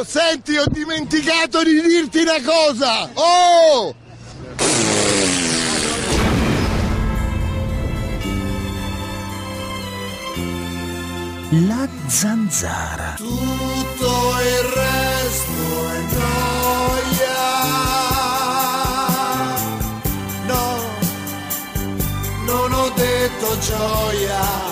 Oh, senti, ho dimenticato di dirti una cosa! Oh! La zanzara. Tutto il resto è noia. No, non ho detto gioia.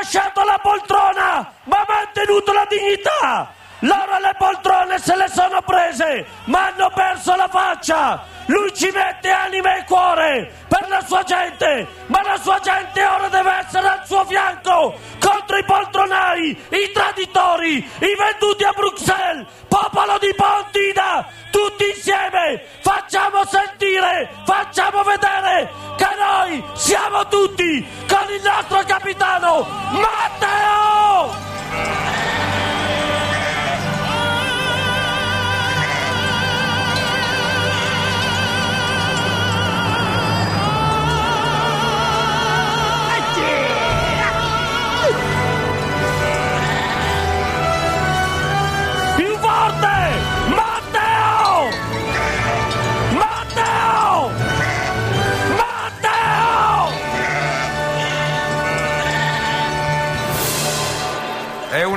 Lasciato la poltrona, ma ha mantenuto la dignità. Loro le poltrone se le sono prese, ma hanno perso la faccia. Lui ci mette anima e cuore per la sua gente, ma la sua gente ora deve essere al suo fianco contro i poltronai, i traditori, i venduti a Bruxelles. Popolo di Pontina, tutti insieme facciamo sentire, facciamo vedere che noi siamo tutti con il nostro capitano Matteo!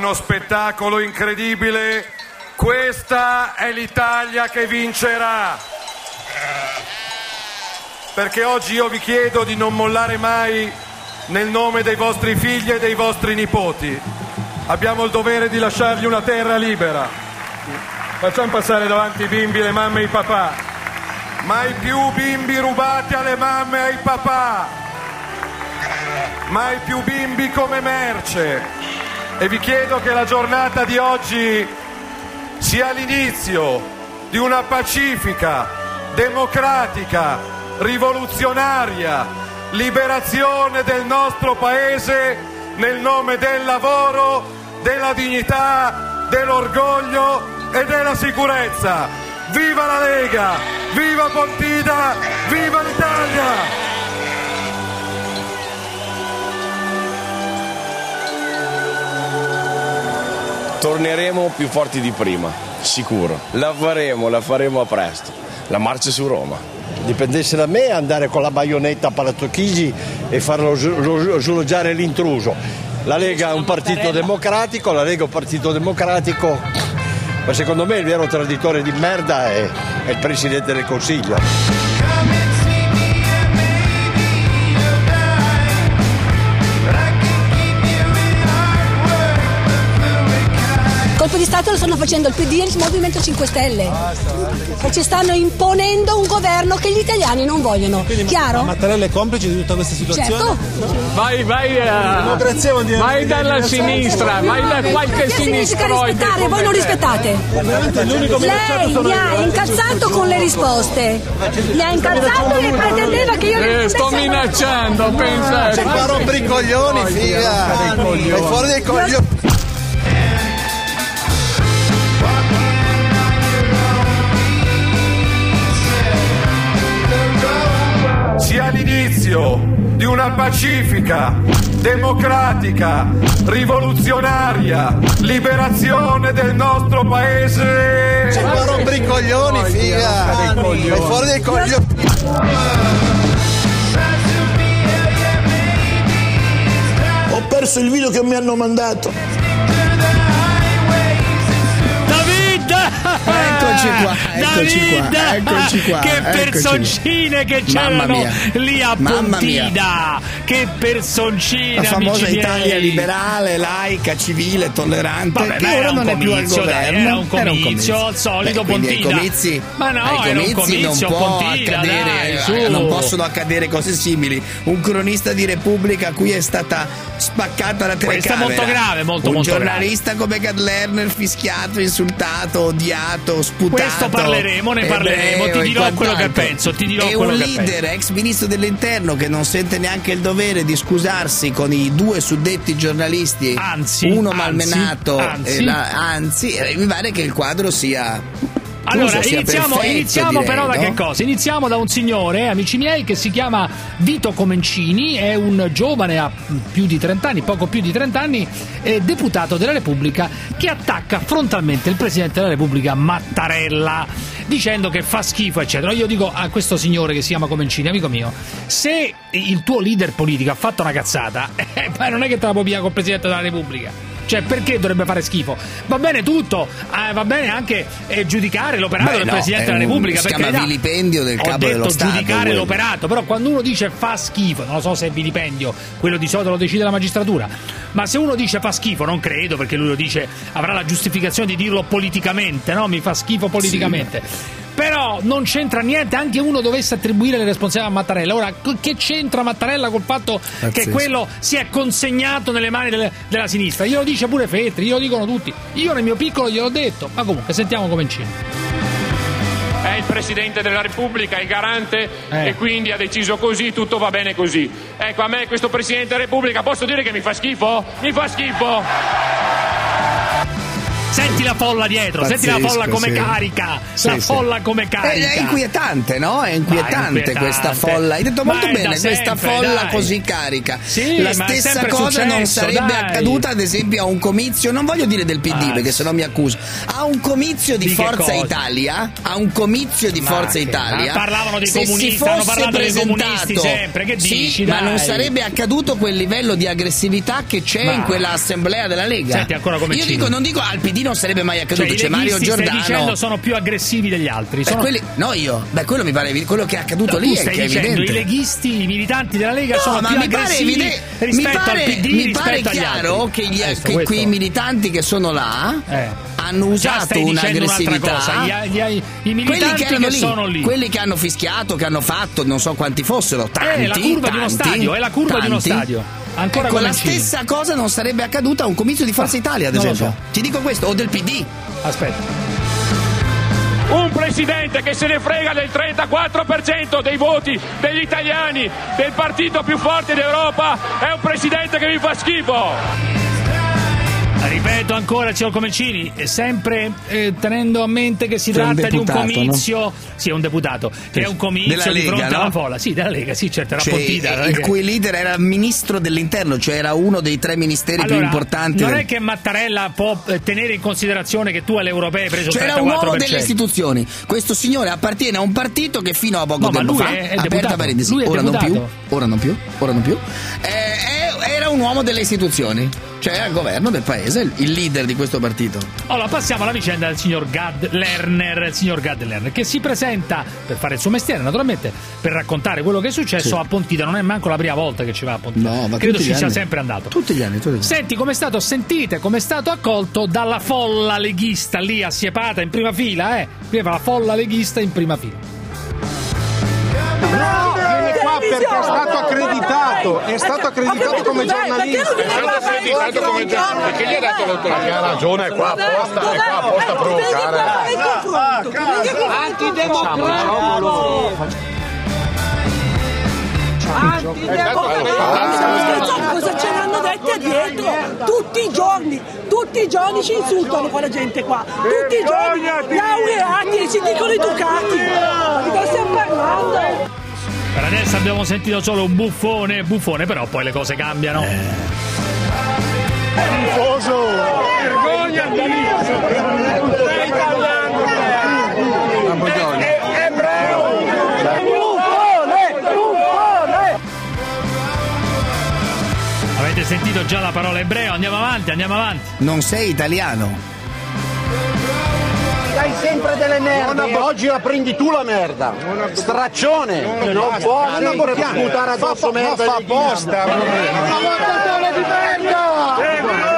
Uno spettacolo incredibile. Questa è l'Italia che vincerà. Perché oggi io vi chiedo di non mollare mai nel nome dei vostri figli e dei vostri nipoti. Abbiamo il dovere di lasciargli una terra libera. Facciamo passare davanti i bimbi, le mamme e i papà. Mai più bimbi rubati alle mamme e ai papà. Mai più bimbi come merce. E vi chiedo che la giornata di oggi sia l'inizio di una pacifica, democratica, rivoluzionaria liberazione del nostro paese nel nome del lavoro, della dignità, dell'orgoglio e della sicurezza. Viva la Lega! Viva Pontida! Viva l'Italia! Torneremo più forti di prima, sicuro. La faremo, la faremo a presto. La marcia su Roma. Dipendesse da me andare con la baionetta a Palazzo Chigi e farlo sloggiare l'intruso. La Lega è un partito democratico, la Lega è un partito democratico, ma secondo me il vero traditore di merda è, è il Presidente del Consiglio. Colpo di Stato lo stanno facendo il PD e il Movimento 5 Stelle. E ci stanno imponendo un governo che gli italiani non vogliono. Chiaro? Mattarella è complice di tutta questa situazione? Certo. Vai, vai, eh, dire- vai dalla sinistra, vai da qualche sinistroide rispettare? Voi non te. rispettate. Lei mi ha incazzato con le risposte. Mi ha incazzato e pretendeva che io le Eh, rispondessi sto minacciando, pensa. C'è qua rompere i coglioni, figa! Fuori dai coglioni! L'inizio di una pacifica, democratica, rivoluzionaria liberazione del nostro paese. C'è qua rompere i coglioni, figa! Vai fuori dai coglioni! Ho perso il video che mi hanno mandato. Eccoci qua, eccoci qua, David! eccoci qua, Che personcine che c'erano lì a Mamma Pontida! Che personcine, La famosa Italia miei. liberale, laica, civile, tollerante, Vabbè, che ora era un non è più al comizio, dai, governo. era un comizio, al solito Beh, Pontida. comizi, Ma no, ai era un comizi comizio, non, può Pontida, accadere, dai, eh, non possono accadere cose simili. Un cronista di Repubblica a cui è stata spaccata la Questo è telecamera. molto grave, molto, Un molto grave. giornalista come Gad Lerner fischiato, insultato, odiato, sputato. Questo parleremo, ne parleremo, ebreo ti dirò quello che penso, ti dirò e un leader, ex ministro dell'interno che non sente neanche il dovere di scusarsi con i due suddetti giornalisti, Anzi, uno anzi, malmenato, anzi. e la- anzi, eh, mi pare che il quadro sia Allora, iniziamo, perfetto, iniziamo direi, però da no? che cosa? Iniziamo da un signore, amici miei, che si chiama Vito Comencini, è un giovane, ha più di 30 anni, poco più di 30 anni, deputato della Repubblica, che attacca frontalmente il Presidente della Repubblica Mattarella, dicendo che fa schifo, eccetera. Io dico a questo signore che si chiama Comencini, amico mio, se il tuo leader politico ha fatto una cazzata, eh, ma non è che te la puoi pigliare col Presidente della Repubblica. Cioè, perché dovrebbe fare schifo? Va bene tutto, eh, va bene anche eh, giudicare l'operato Beh, del no, Presidente della Repubblica. si chiama carità. vilipendio del capo detto dello Stato, giudicare quello. l'operato, però quando uno dice fa schifo, non lo so se è vilipendio, quello di solito lo decide la magistratura, ma se uno dice fa schifo, non credo perché lui lo dice, avrà la giustificazione di dirlo politicamente, no? Mi fa schifo politicamente. Però non c'entra niente, anche uno dovesse attribuire le responsabilità a Mattarella. Ora, che c'entra Mattarella col fatto che Pazzesco. quello si è consegnato nelle mani delle- della sinistra? Glielo dice pure Feltri, glielo dicono tutti. Io nel mio piccolo gliel'ho detto, ma comunque sentiamo come incino. è il Presidente della Repubblica, il garante Eh. e quindi ha deciso così, tutto va bene così. Ecco, a me questo Presidente della Repubblica, posso dire che mi fa schifo? Mi fa schifo! Senti la folla dietro, senti la Pazzesco, folla come sì. carica, Sì, la folla come carica. Eh, È, è inquietante, no? È inquietante, inquietante. questa folla. Hai detto molto bene, questa sempre, folla dai. così carica. La stessa cosa non successo, sarebbe dai. accaduta, ad esempio, a un comizio, non voglio dire del PD, Ah, perché sennò mi accuso. A un comizio di, Di Forza? Italia, a un comizio di Ma Forza che- Italia. ma parlavano dei se si comunisti, hanno fosse presentato- sempre, che Sì, dici, ma non sarebbe accaduto quel livello di aggressività che c'è Ma- in quella assemblea della Lega. Senti, ancora come Io dico, non dico al PD non sarebbe mai Cioè, accaduto, i c'è Mario leghisti, stai Giordano. dicendo sono più aggressivi degli altri. Beh, Sono... quelli- no, io. Beh, quello mi pare evidente. Quello che è accaduto No, lì è dicendo evidente. i leghisti, i militanti della Lega No, sono ma più mi pare aggressivi evidente. rispetto mi pare, al PD mi pare rispetto agli chiaro altri. che, gli- Questo, che questo. quei militanti che sono là Eh. Hanno usato un'aggressività. cosa. Gli- gli- i quelli militanti che erano che lì, sono lì. quelli che hanno fischiato, che hanno fatto, non so quanti fossero, tanti. È la curva di uno tanti, stadio, è la curva di uno tanti. stadio. Ancora ecco, la stessa cosa non sarebbe accaduta a un comizio di Forza Italia, ad esempio. so. Ti dico questo, o del PD. Aspetta. Un presidente che se ne frega del 34% dei voti degli italiani, del partito più forte d'Europa, è un presidente che mi fa schifo! Ripeto ancora, signor Comencini, eh, sempre eh, tenendo a mente che si C'è un tratta di un deputato, comizio. Sì, è un deputato. Che è un comizio Della di Lega, fronte no? alla folla. Sì, della Lega, sì, certo, era Cioè, Pontida. è il cui leader era ministro dell'interno, cioè era uno dei tre ministeri più Allora, importanti. Non del- è che Mattarella può eh, tenere in considerazione che tu alle europee hai preso Cioè il era un 34%. uomo delle istituzioni. Questo signore appartiene a un partito che fino a poco No, ma tempo lui fa, è- è aperta deputato. parentesi, ora non più, deputato. ora non più, ora non più, eh, era un uomo delle istituzioni, cioè al governo del paese, il- leader di questo partito. Allora, passiamo alla vicenda del signor Gad Lerner, il signor Gad Lerner, che si presenta per fare il suo mestiere, naturalmente, per raccontare quello che è successo Sì. a Pontida. Non è manco la prima volta che ci va a Pontida. No, ma Credo ci sia sempre andato. Tutti gli anni, tutti gli anni. Senti come è stato, sentite come è stato accolto dalla folla leghista lì assiepata in prima fila, eh? Prima la folla leghista in prima fila. Viene qua perché è stato accreditato, è stato accreditato come giornalista. È stato accreditato come giornalista. Perché gli ha dato l'autorizzazione? Ha ragione, è qua apposta, è qua apposta a provocare. Cosa ce l'hanno dette dietro? Tutti i giorni, i giorni ci insultano quella gente qua. Tutti i giorni laureati e si dicono educati. Ma di cosa stiamo parlando? Per adesso abbiamo sentito solo un buffone, buffone, però poi le cose cambiano. Tifoso! Avete sentito già la parola ebreo? Andiamo avanti, andiamo avanti. Non sei italiano. Dai sempre delle merde. oggi la prendi tu la merda. Straccione. Non, può sempre sputare addosso merda. fa apposta. Lavoratore di merda.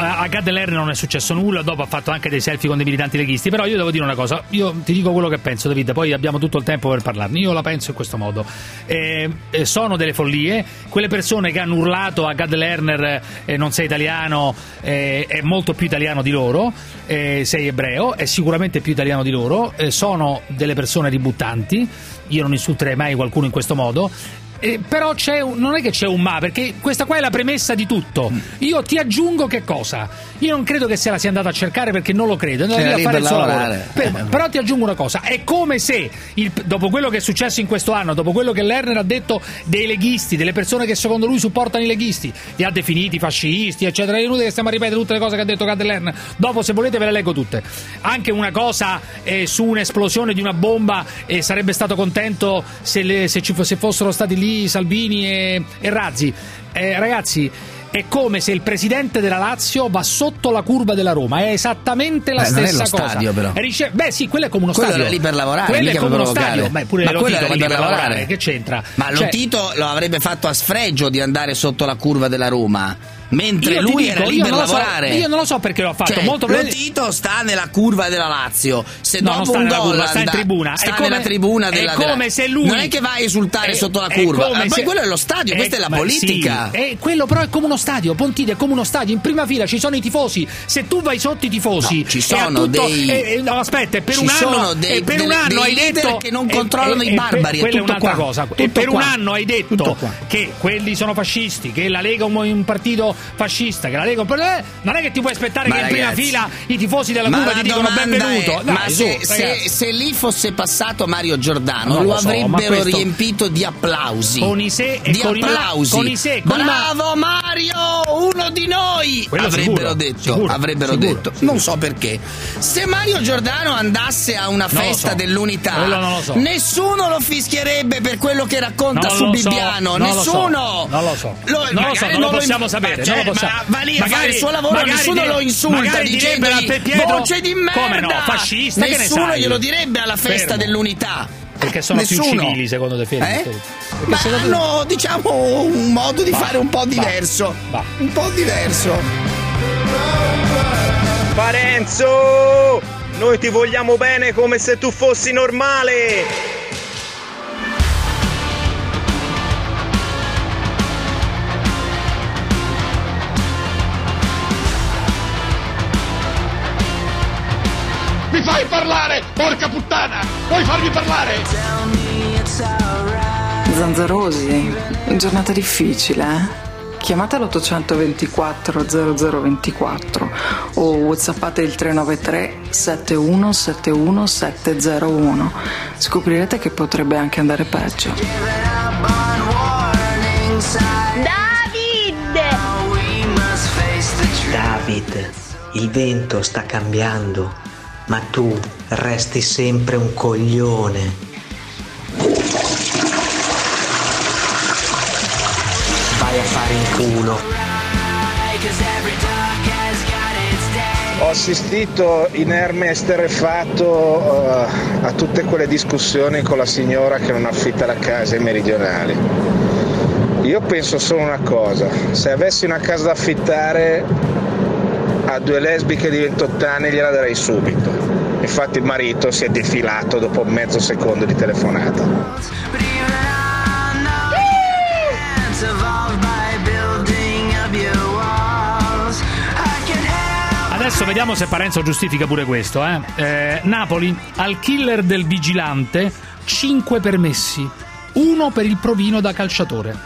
A Gad Lerner non è successo nulla, dopo ha fatto anche dei selfie con dei militanti leghisti, però io devo dire una cosa, io ti dico quello che penso David, poi abbiamo tutto il tempo per parlarne, io la penso in questo modo, Eh, eh, sono delle follie, quelle persone che hanno urlato a Gad Lerner eh, non sei italiano, eh, è molto più italiano di loro, eh, sei ebreo, è sicuramente più italiano di loro, eh, sono delle persone ributtanti, io non insulterei mai qualcuno in questo modo, Eh, però c'è un- non è che c'è un ma, perché questa qua è la premessa di tutto. Io ti aggiungo che cosa? Io non credo che se la sia andata a cercare perché non lo credo, lì a fare il suo lavoro. Per- però ti aggiungo una cosa, è come se il- dopo quello che è successo in questo anno, dopo quello che Lerner ha detto dei leghisti, delle persone che secondo lui supportano i leghisti, li ha definiti fascisti, eccetera, è inutile che stiamo a ripetere tutte le cose che ha detto Gad Lerner. Dopo se volete ve le leggo tutte. Anche una cosa eh, su un'esplosione di una bomba eh, sarebbe stato contento se, le- se ci se fossero stati lì Salvini e, e Razzi. Eh, ragazzi, è come se il presidente della Lazio va sotto la curva della Roma, è esattamente la Beh, è stessa cosa. stadio, però. Rice- Beh, sì, quello è come uno Quello stadio. era lì per lavorare, quello è come uno provocare. stadio. Beh, pure Ma lo quello era va lì per lavorare, lavorare. che c'entra? Ma Cioè, Lotito lo avrebbe fatto a sfregio di andare sotto la curva della Roma. Mentre Io lui dico, era lì per lo so- lavorare. io non lo so perché lo ha fatto, Cioè, molto probabilmente- Lotito sta nella curva della Lazio. Se No, dopo non sta un gol curva, sta in tribuna. Sta È come- nella tribuna è della come della- se lui- Non è che va a esultare è- sotto la è curva. Ma se- quello è lo stadio, questa è la politica. sì, è quello però è come uno stadio, Pontide è come uno stadio, in prima fila ci sono i tifosi, se tu vai sotto i tifosi No, ci sono tutto, dei- eh, eh, no, aspetta, per un anno, dei- per un anno hai detto che non controllano i barbari, è quella è un'altra cosa. E per un anno hai detto che quelli sono fascisti, che la Lega è un partito fascista, che la Lega non è che ti puoi aspettare Ma che in prima ragazzi, fila i tifosi della la ti dicono benvenuto. è, Dai, ma su, se, se- ragazzi. se lì fosse passato Mario Giordano Non lo, lo so, avrebbero riempito di applausi. Con i se e di con i ma- applausi. con i se, con i ma- Bravo Mario, uno di noi. Quello avrebbero sicuro, detto, sicuro, avrebbero sicuro, detto. Non so perché. Se Mario Giordano andasse a una festa so. dell'unità, so. nessuno lo fischierebbe per quello che racconta Non su Bibbiano, so, nessuno. non lo so. Lo- Non lo so, magari non lo possiamo im- sapere, cioè, non lo possiamo- ma va lì a fare Magari- il suo lavoro, magari nessuno dire- lo insulta magari Pietro- voce di merda. No, fascista, Nessuno glielo direbbe alla festa Fermo. dell'unità. Perché sono più Nessuno. civili secondo te, Fermi? Eh? Perché Ma hanno, diciamo, un modo di Va, fare un po' diverso. va. Un po' diverso. Parenzo! Noi ti vogliamo bene come se tu fossi normale! Mi fai parlare, porca puttana! Vuoi farmi parlare? Zanzarosi, giornata difficile, eh? Chiamate l'824 0024 o whatsappate il 393 7171 701. Scoprirete che potrebbe anche andare peggio. David, il vento sta cambiando, ma tu resti sempre un coglione. Vai a fare in culo. Ho assistito inerme e sterrefatto eh, a tutte quelle discussioni con la signora che non affitta la casa ai meridionali. Io penso solo una cosa, se avessi una casa da affittare a due lesbiche di 28 anni gliela darei subito. Infatti il marito si è defilato dopo mezzo secondo di telefonata. Adesso vediamo se Parenzo giustifica pure questo. Eh. Eh, Napoli, al killer del vigilante, 5 permessi, uno per il provino da calciatore.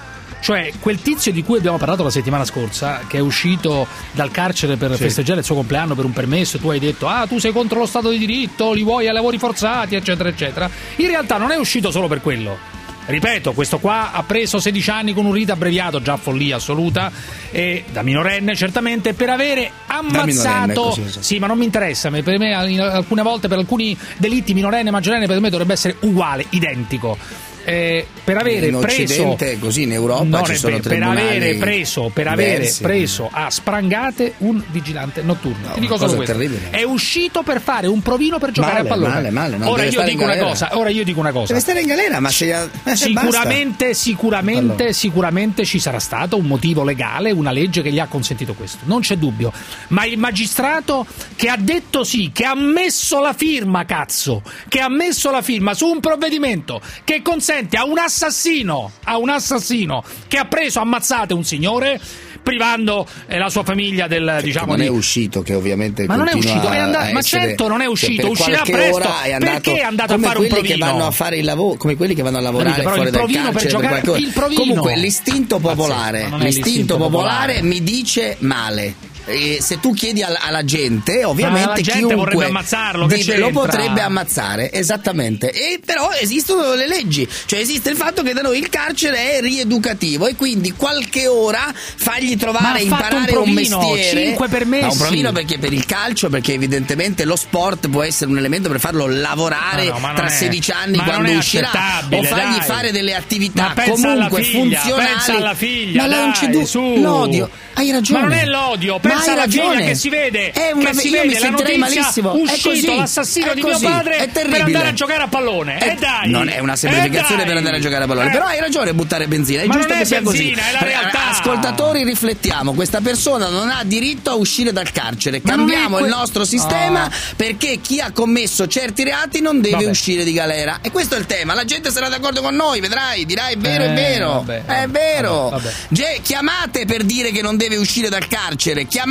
Cioè, quel tizio di cui abbiamo parlato la settimana scorsa, che è uscito dal carcere per festeggiare il suo compleanno per un permesso, tu hai detto, ah, tu sei contro lo Stato di diritto, li vuoi a lavori forzati, eccetera, eccetera. In realtà non è uscito solo per quello. Ripeto, questo qua ha preso 16 anni con un rito abbreviato, già follia assoluta, e da minorenne certamente, per avere ammazzato... così, sì. Sì, ma non mi interessa, per me alcune volte per alcuni delitti minorenne e maggiorenne per me dovrebbe essere uguale, identico. Eh, per avere in preso Occidente, così in Europa No, ci per- sono per avere preso per avere diversi. preso a sprangate un vigilante notturno No, ti dico solo questo terribile. è uscito per fare un provino per giocare Male, a pallone male, male, non ora deve io stare dico una cosa ora io dico una cosa Deve stare in galera, ma se eh, basta. Sicuramente, sicuramente, Allora. sicuramente ci sarà stato un motivo legale, una legge che gli ha consentito questo, non c'è dubbio. Ma il magistrato che ha detto sì, che ha messo la firma, cazzo, che ha messo la firma su un provvedimento che consente a un assassino, a un assassino che ha preso ammazzate un signore, privando eh, la sua famiglia del diciamo non di... è uscito, che ovviamente Ma non è uscito, è andato- ma essere- certo non è cioè, uscito, uscirà presto. è andato, Perché è andato a fare un quelli che provino? vanno a fare il lavoro, come quelli che vanno a lavorare fuori il dal provino per carcere giocare- il provino. Comunque l'istinto popolare, Pazzesco, l'istinto l'istinto popolare, popolare. mi dice male. E se tu chiedi alla, alla gente, ovviamente la gente chiunque vorrebbe ammazzarlo, dice- lo potrebbe ammazzare, esattamente. E però esistono le leggi, cioè esiste il fatto che da noi il carcere è rieducativo e quindi qualche ora fagli trovare, fatto imparare un un, provino, mestiere. cinque permessi. Ma un provino perché per il calcio, perché evidentemente lo sport può essere un elemento per farlo lavorare no, non tra è- 16 anni quando uscirà o fargli dai. fare delle attività alla comunque figlia, funzionali. alla figlia, ma dai, non c'è du- l'odio. Hai ragione. Ma non è l'odio, Ma alla figlia ragione. che si vede, È una- che si vede la notizia, malissimo. È uscito così. l'assassino È di mio così. padre È per andare a giocare a pallone. E dai. Non è una semplificazione per andare a giocare a pallone, Eh. però hai ragione buttare benzina, è Ma giusto che è sia benzina, così. è la realtà. Ascoltatori, riflettiamo, questa persona non ha diritto a uscire dal carcere. Ma è Cambiamo que- il nostro sistema Ah. perché chi ha commesso certi reati non deve Vabbè. uscire di galera. E questo è il tema. La gente sarà d'accordo con noi, vedrai, dirai è vero, è Eh, vero. vabbè, è vero. vabbè, vabbè. Ge- chiamate per dire che non deve uscire dal carcere. Chiamate,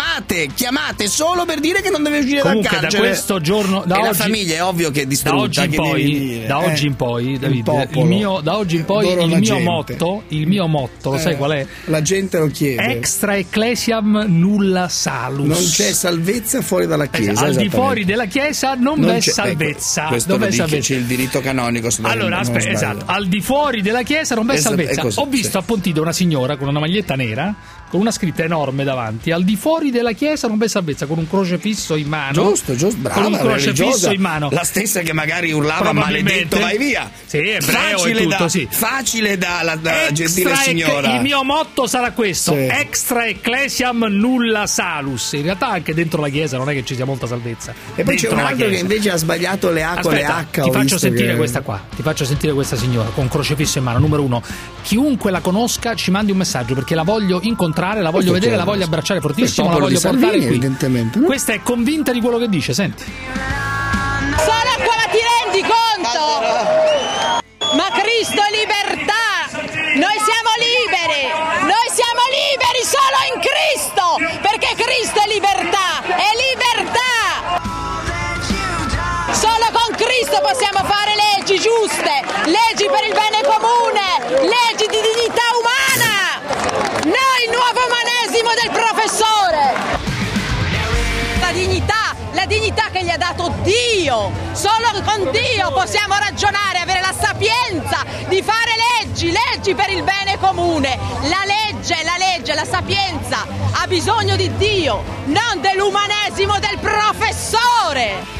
chiamate solo per dire che non deve uscire Comunque dal da carcere. questo giorno da e la oggi, famiglia è ovvio che è da distrutta. oggi in poi, da eh. oggi in poi, Davide, il, popolo. mio, da oggi in poi Adoro il la mio motto, il mio motto, lo sai Eh, qual è? La gente lo chiede. Extra ecclesiam nulla salus. Non c'è salvezza fuori dalla Esatto, Chiesa. al di fuori della chiesa non, Non v'è c'è- salvezza. ecco, questo non dice, salvezza. c'è il diritto canonico. Allora, aspetta, esatto, al di fuori della chiesa non v'è Esatto, è salvezza. così, Ho visto sì. a Pontide una signora con una maglietta nera, con una scritta enorme davanti. Al di fuori della chiesa non v'è salvezza, con un crocefisso in mano. Giusto, giusto, brava, Con un crocefisso in mano. La stessa che magari urlava maledetto, vai via. Sì, ebreo facile tutto, da, sì. Facile da, la, da Extra gentile signora. il mio motto sarà questo: Sì. extra ecclesiam nulla salus. In realtà, anche dentro la chiesa non è che ci sia molta salvezza. E poi c'è Dentro un la altro che invece ha sbagliato le A con le H. ti faccio sentire che- questa qua. Ti faccio sentire questa signora con crocefisso in mano. Numero uno, chiunque la conosca ci mandi un messaggio perché la voglio incontrare, la voglio Questo vedere, la voglio abbracciare fortissimo, la voglio portare Salvini, qui. evidentemente, no? Questa è convinta di quello che dice, senti. Sara, ma ti rendi conto? Ma Cristo è libertà! Noi siamo gli ha dato Dio. Solo con Dio possiamo ragionare, avere la sapienza di fare leggi, leggi per il bene comune. La legge, la legge, la sapienza ha bisogno di Dio, non dell'umanesimo del professore.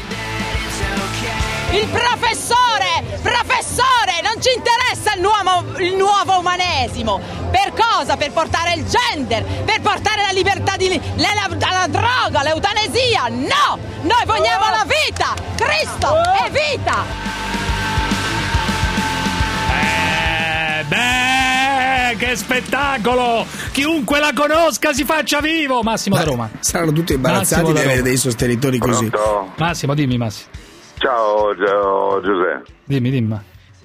Il professore, professore, ci interessa il nuovo, il nuovo umanesimo. Per cosa? Per portare il gender, per portare la libertà di la, la- la droga, l'eutanesia. No! Noi vogliamo la vita! Cristo è vita! Eh, beh, che spettacolo! Chiunque la conosca si faccia vivo! Massimo da Roma. Saranno tutti imbarazzati Massimo di da avere Roma. dei sostenitori così. Massimo, dimmi, Massimo. Ciao Gio- Giuseppe. Dimmi, dimmi.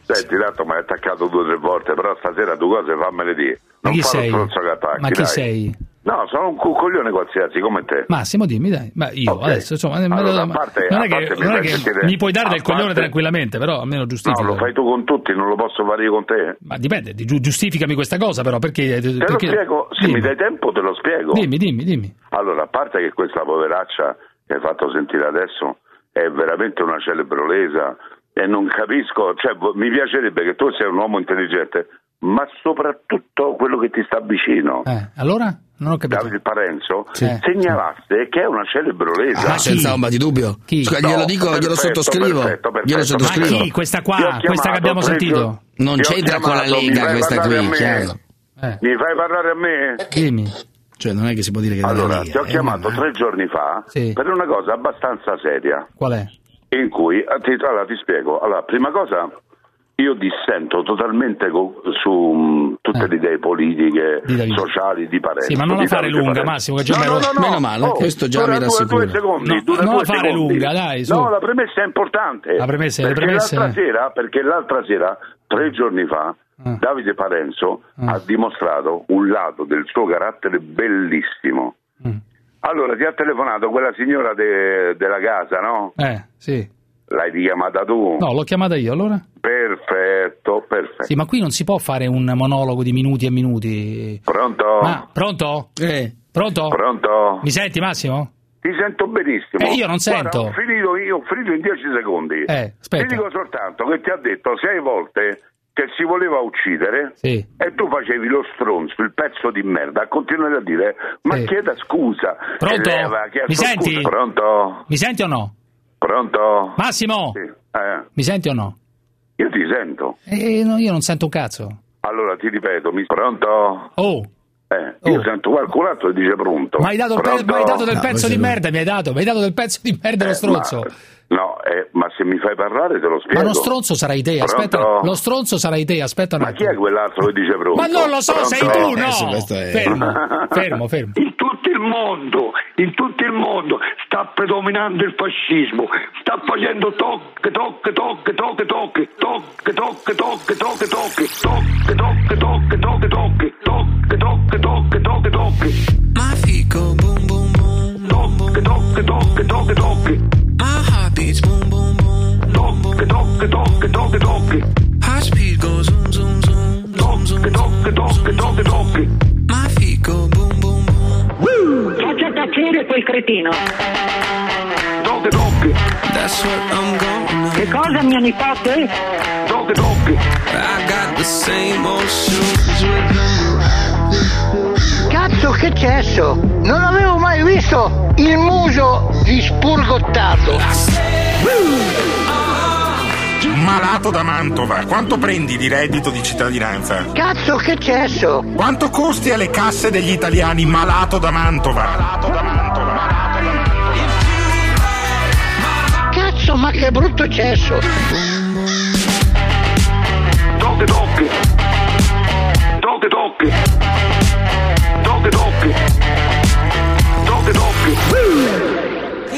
Senti, tanto mi hai attaccato due o tre volte, però stasera due cose fammele dire. Non chi sei? lo attacchi, Ma chi dai. sei? No, sono un coglione qualsiasi, come te. Massimo, dimmi, dai. Ma io Ok. adesso, insomma, lo- Allora, ma- parte- non è che, mi non è che mi puoi dare del coglione parte- tranquillamente, però almeno No, giustifica. lo fai tu con tutti, non lo posso fare io con te. Ma dipende, di- giu- giustificami questa cosa, però, perché. Te lo perché... spiego, se dimmi, mi dai tempo te lo spiego. dimmi, dimmi, dimmi. Allora, a parte che questa poveraccia che hai fatto sentire adesso è veramente una celebre lesa e non capisco, cioè mi piacerebbe che tu sei un uomo intelligente, ma soprattutto quello che ti sta vicino. Eh, allora? Non ho capito. Davide Parenzo Sì. segnalasse che è una celebre lesa. Ah, senza ombra di dubbio. Chi? No, glielo dico, glielo perfetto, sottoscrivo. perfetto, perfetto. Glielo Ma sottoscrivo. chi? Questa qua? Questa che abbiamo sentito? Non c'entra con la Lega questa qui. Eh. Mi fai parlare a me? Dimmi. Cioè, non è che si può dire che Allora, ti ho eh, chiamato ma- tre giorni fa Sì. per una cosa abbastanza seria, Qual è? In cui, eh, ti, allora ti spiego, allora, prima cosa, io dissento totalmente su mh, tutte le idee politiche, sociali di Parenzo. Sì, ma non la fare lunga. Massimo, che già no, no, ero- no, no. Meno male, Oh, questo già mi rassicura. Due secondi, No, dura non due la fare secondi. lunga, dai, su. No, la premessa è importante. La premessa- perché premesse- l'altra sera, perché l'altra sera, tre giorni fa, Davide Parenzo ha dimostrato un lato del suo carattere bellissimo. Allora ti ha telefonato quella signora de- della casa, no? Eh, sì. L'hai richiamata tu? No, l'ho chiamata io allora. Perfetto, perfetto. Sì, ma qui non si può fare un monologo di minuti e minuti. Pronto? Ma, pronto? Eh. Pronto? Pronto? Mi senti Massimo? Ti sento benissimo. Eh, io non sento. Guarda, ho finito io, ho finito in 10 secondi. Eh, aspetta. Ti dico soltanto che ti ha detto sei volte che si voleva uccidere Sì. e tu facevi lo stronzo, il pezzo di merda, continuavi a dire ma Sì. chieda scusa. Pronto? Chiesto Mi senti? scusa. Pronto? Mi senti o no? Pronto? Massimo? Sì. Eh, Mi senti o no? io ti sento. Eh, no, io non sento un cazzo. Allora ti ripeto, mi... pronto? Oh, Eh, io sento qualcun altro che dice pronto. ma hai dato, pe- ma hai dato del pezzo di merda, mi hai dato, mi hai dato del pezzo di merda lo Eh, stronzo. Ma, no, eh, ma se mi fai parlare te lo spiego. Ma lo stronzo sarai te, aspetta. Pronto? Lo stronzo sarai te, aspetta Ma chi è quell'altro che dice pronto? Ma non lo so, Pronto? sei tu, no? È- Fermo, fermo, fermo. In tutto il mondo, in tutto il mondo sta predominando il fascismo, sta facendo tocche, tocche, tocche, tocche, tocche, tocche, tocche, tocche, tocche, tocche, tocche, tocche, tocche, tocche, tocche, tocche, che tocca, tocca, tocca, tocca. Ma fico, boom, boom, boom. Tocca, tocca, tocca, tocca, tocca. My heart beats, boom, boom, boom. Tocca, tocca, tocca, tocca, tocca. High speed goes zoom, zoom, zoom. Tocca, tocca, tocca, tocca, tocca. Ma fico, boom, boom, boom. Woo! Faccia tacere quel cretino. Tocca, tocca. That's what I'm gonna. Che cosa, mio nipote? Tocca, tocca. I got the same old shoes with Cazzo che cesso! Non avevo mai visto il muso di spurgottato! Malato da Mantova, quanto prendi di reddito di cittadinanza? Cazzo che cesso! Quanto costi alle casse degli italiani malato da Mantova? Cazzo ma che brutto cesso! Tocche, tocche.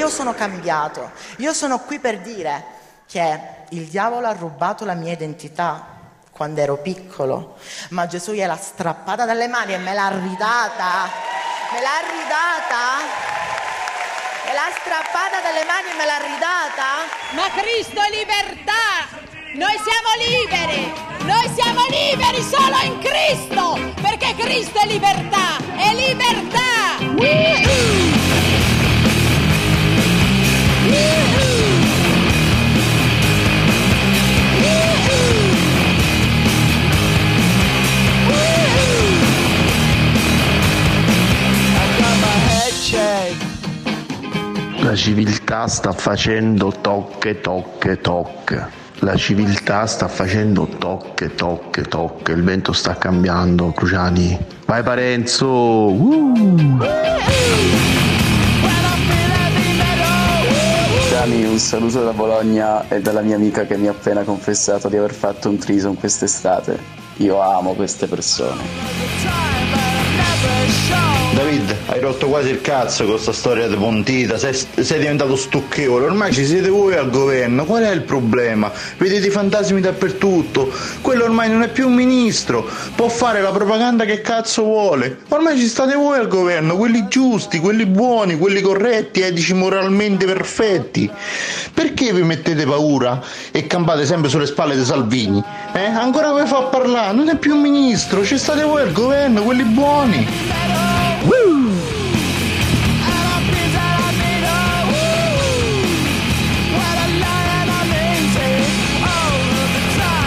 Io sono cambiato. Io sono qui per dire che il diavolo ha rubato la mia identità quando ero piccolo, ma Gesù gliel'ha strappata dalle mani e me l'ha ridata. Me l'ha ridata. Me l'ha strappata dalle mani e me l'ha ridata. Ma Cristo è libertà! Noi siamo liberi! Noi siamo liberi solo in Cristo! Perché Cristo è libertà! È libertà! La civiltà sta facendo tocche, tocche, tocche. La civiltà sta facendo tocche, tocche, tocche. Il vento sta cambiando, Cruciani. Vai Parenzo! Uh! Dani, un saluto da Bologna e dalla mia amica che mi ha appena confessato di aver fatto un trison quest'estate. Io amo queste persone. Hai rotto quasi il cazzo con questa storia di Pontita, sei, sei diventato stucchevole, ormai ci siete voi al governo, qual è il problema? Vedete i fantasmi dappertutto, quello ormai non è più un ministro, può fare la propaganda che cazzo vuole, ormai ci state voi al governo, quelli giusti, quelli buoni, quelli corretti, etici, moralmente perfetti. Perché vi mettete paura e campate sempre sulle spalle di Salvini? Eh? Ancora come fa parlare? Non è più un ministro, ci state voi al governo, quelli buoni.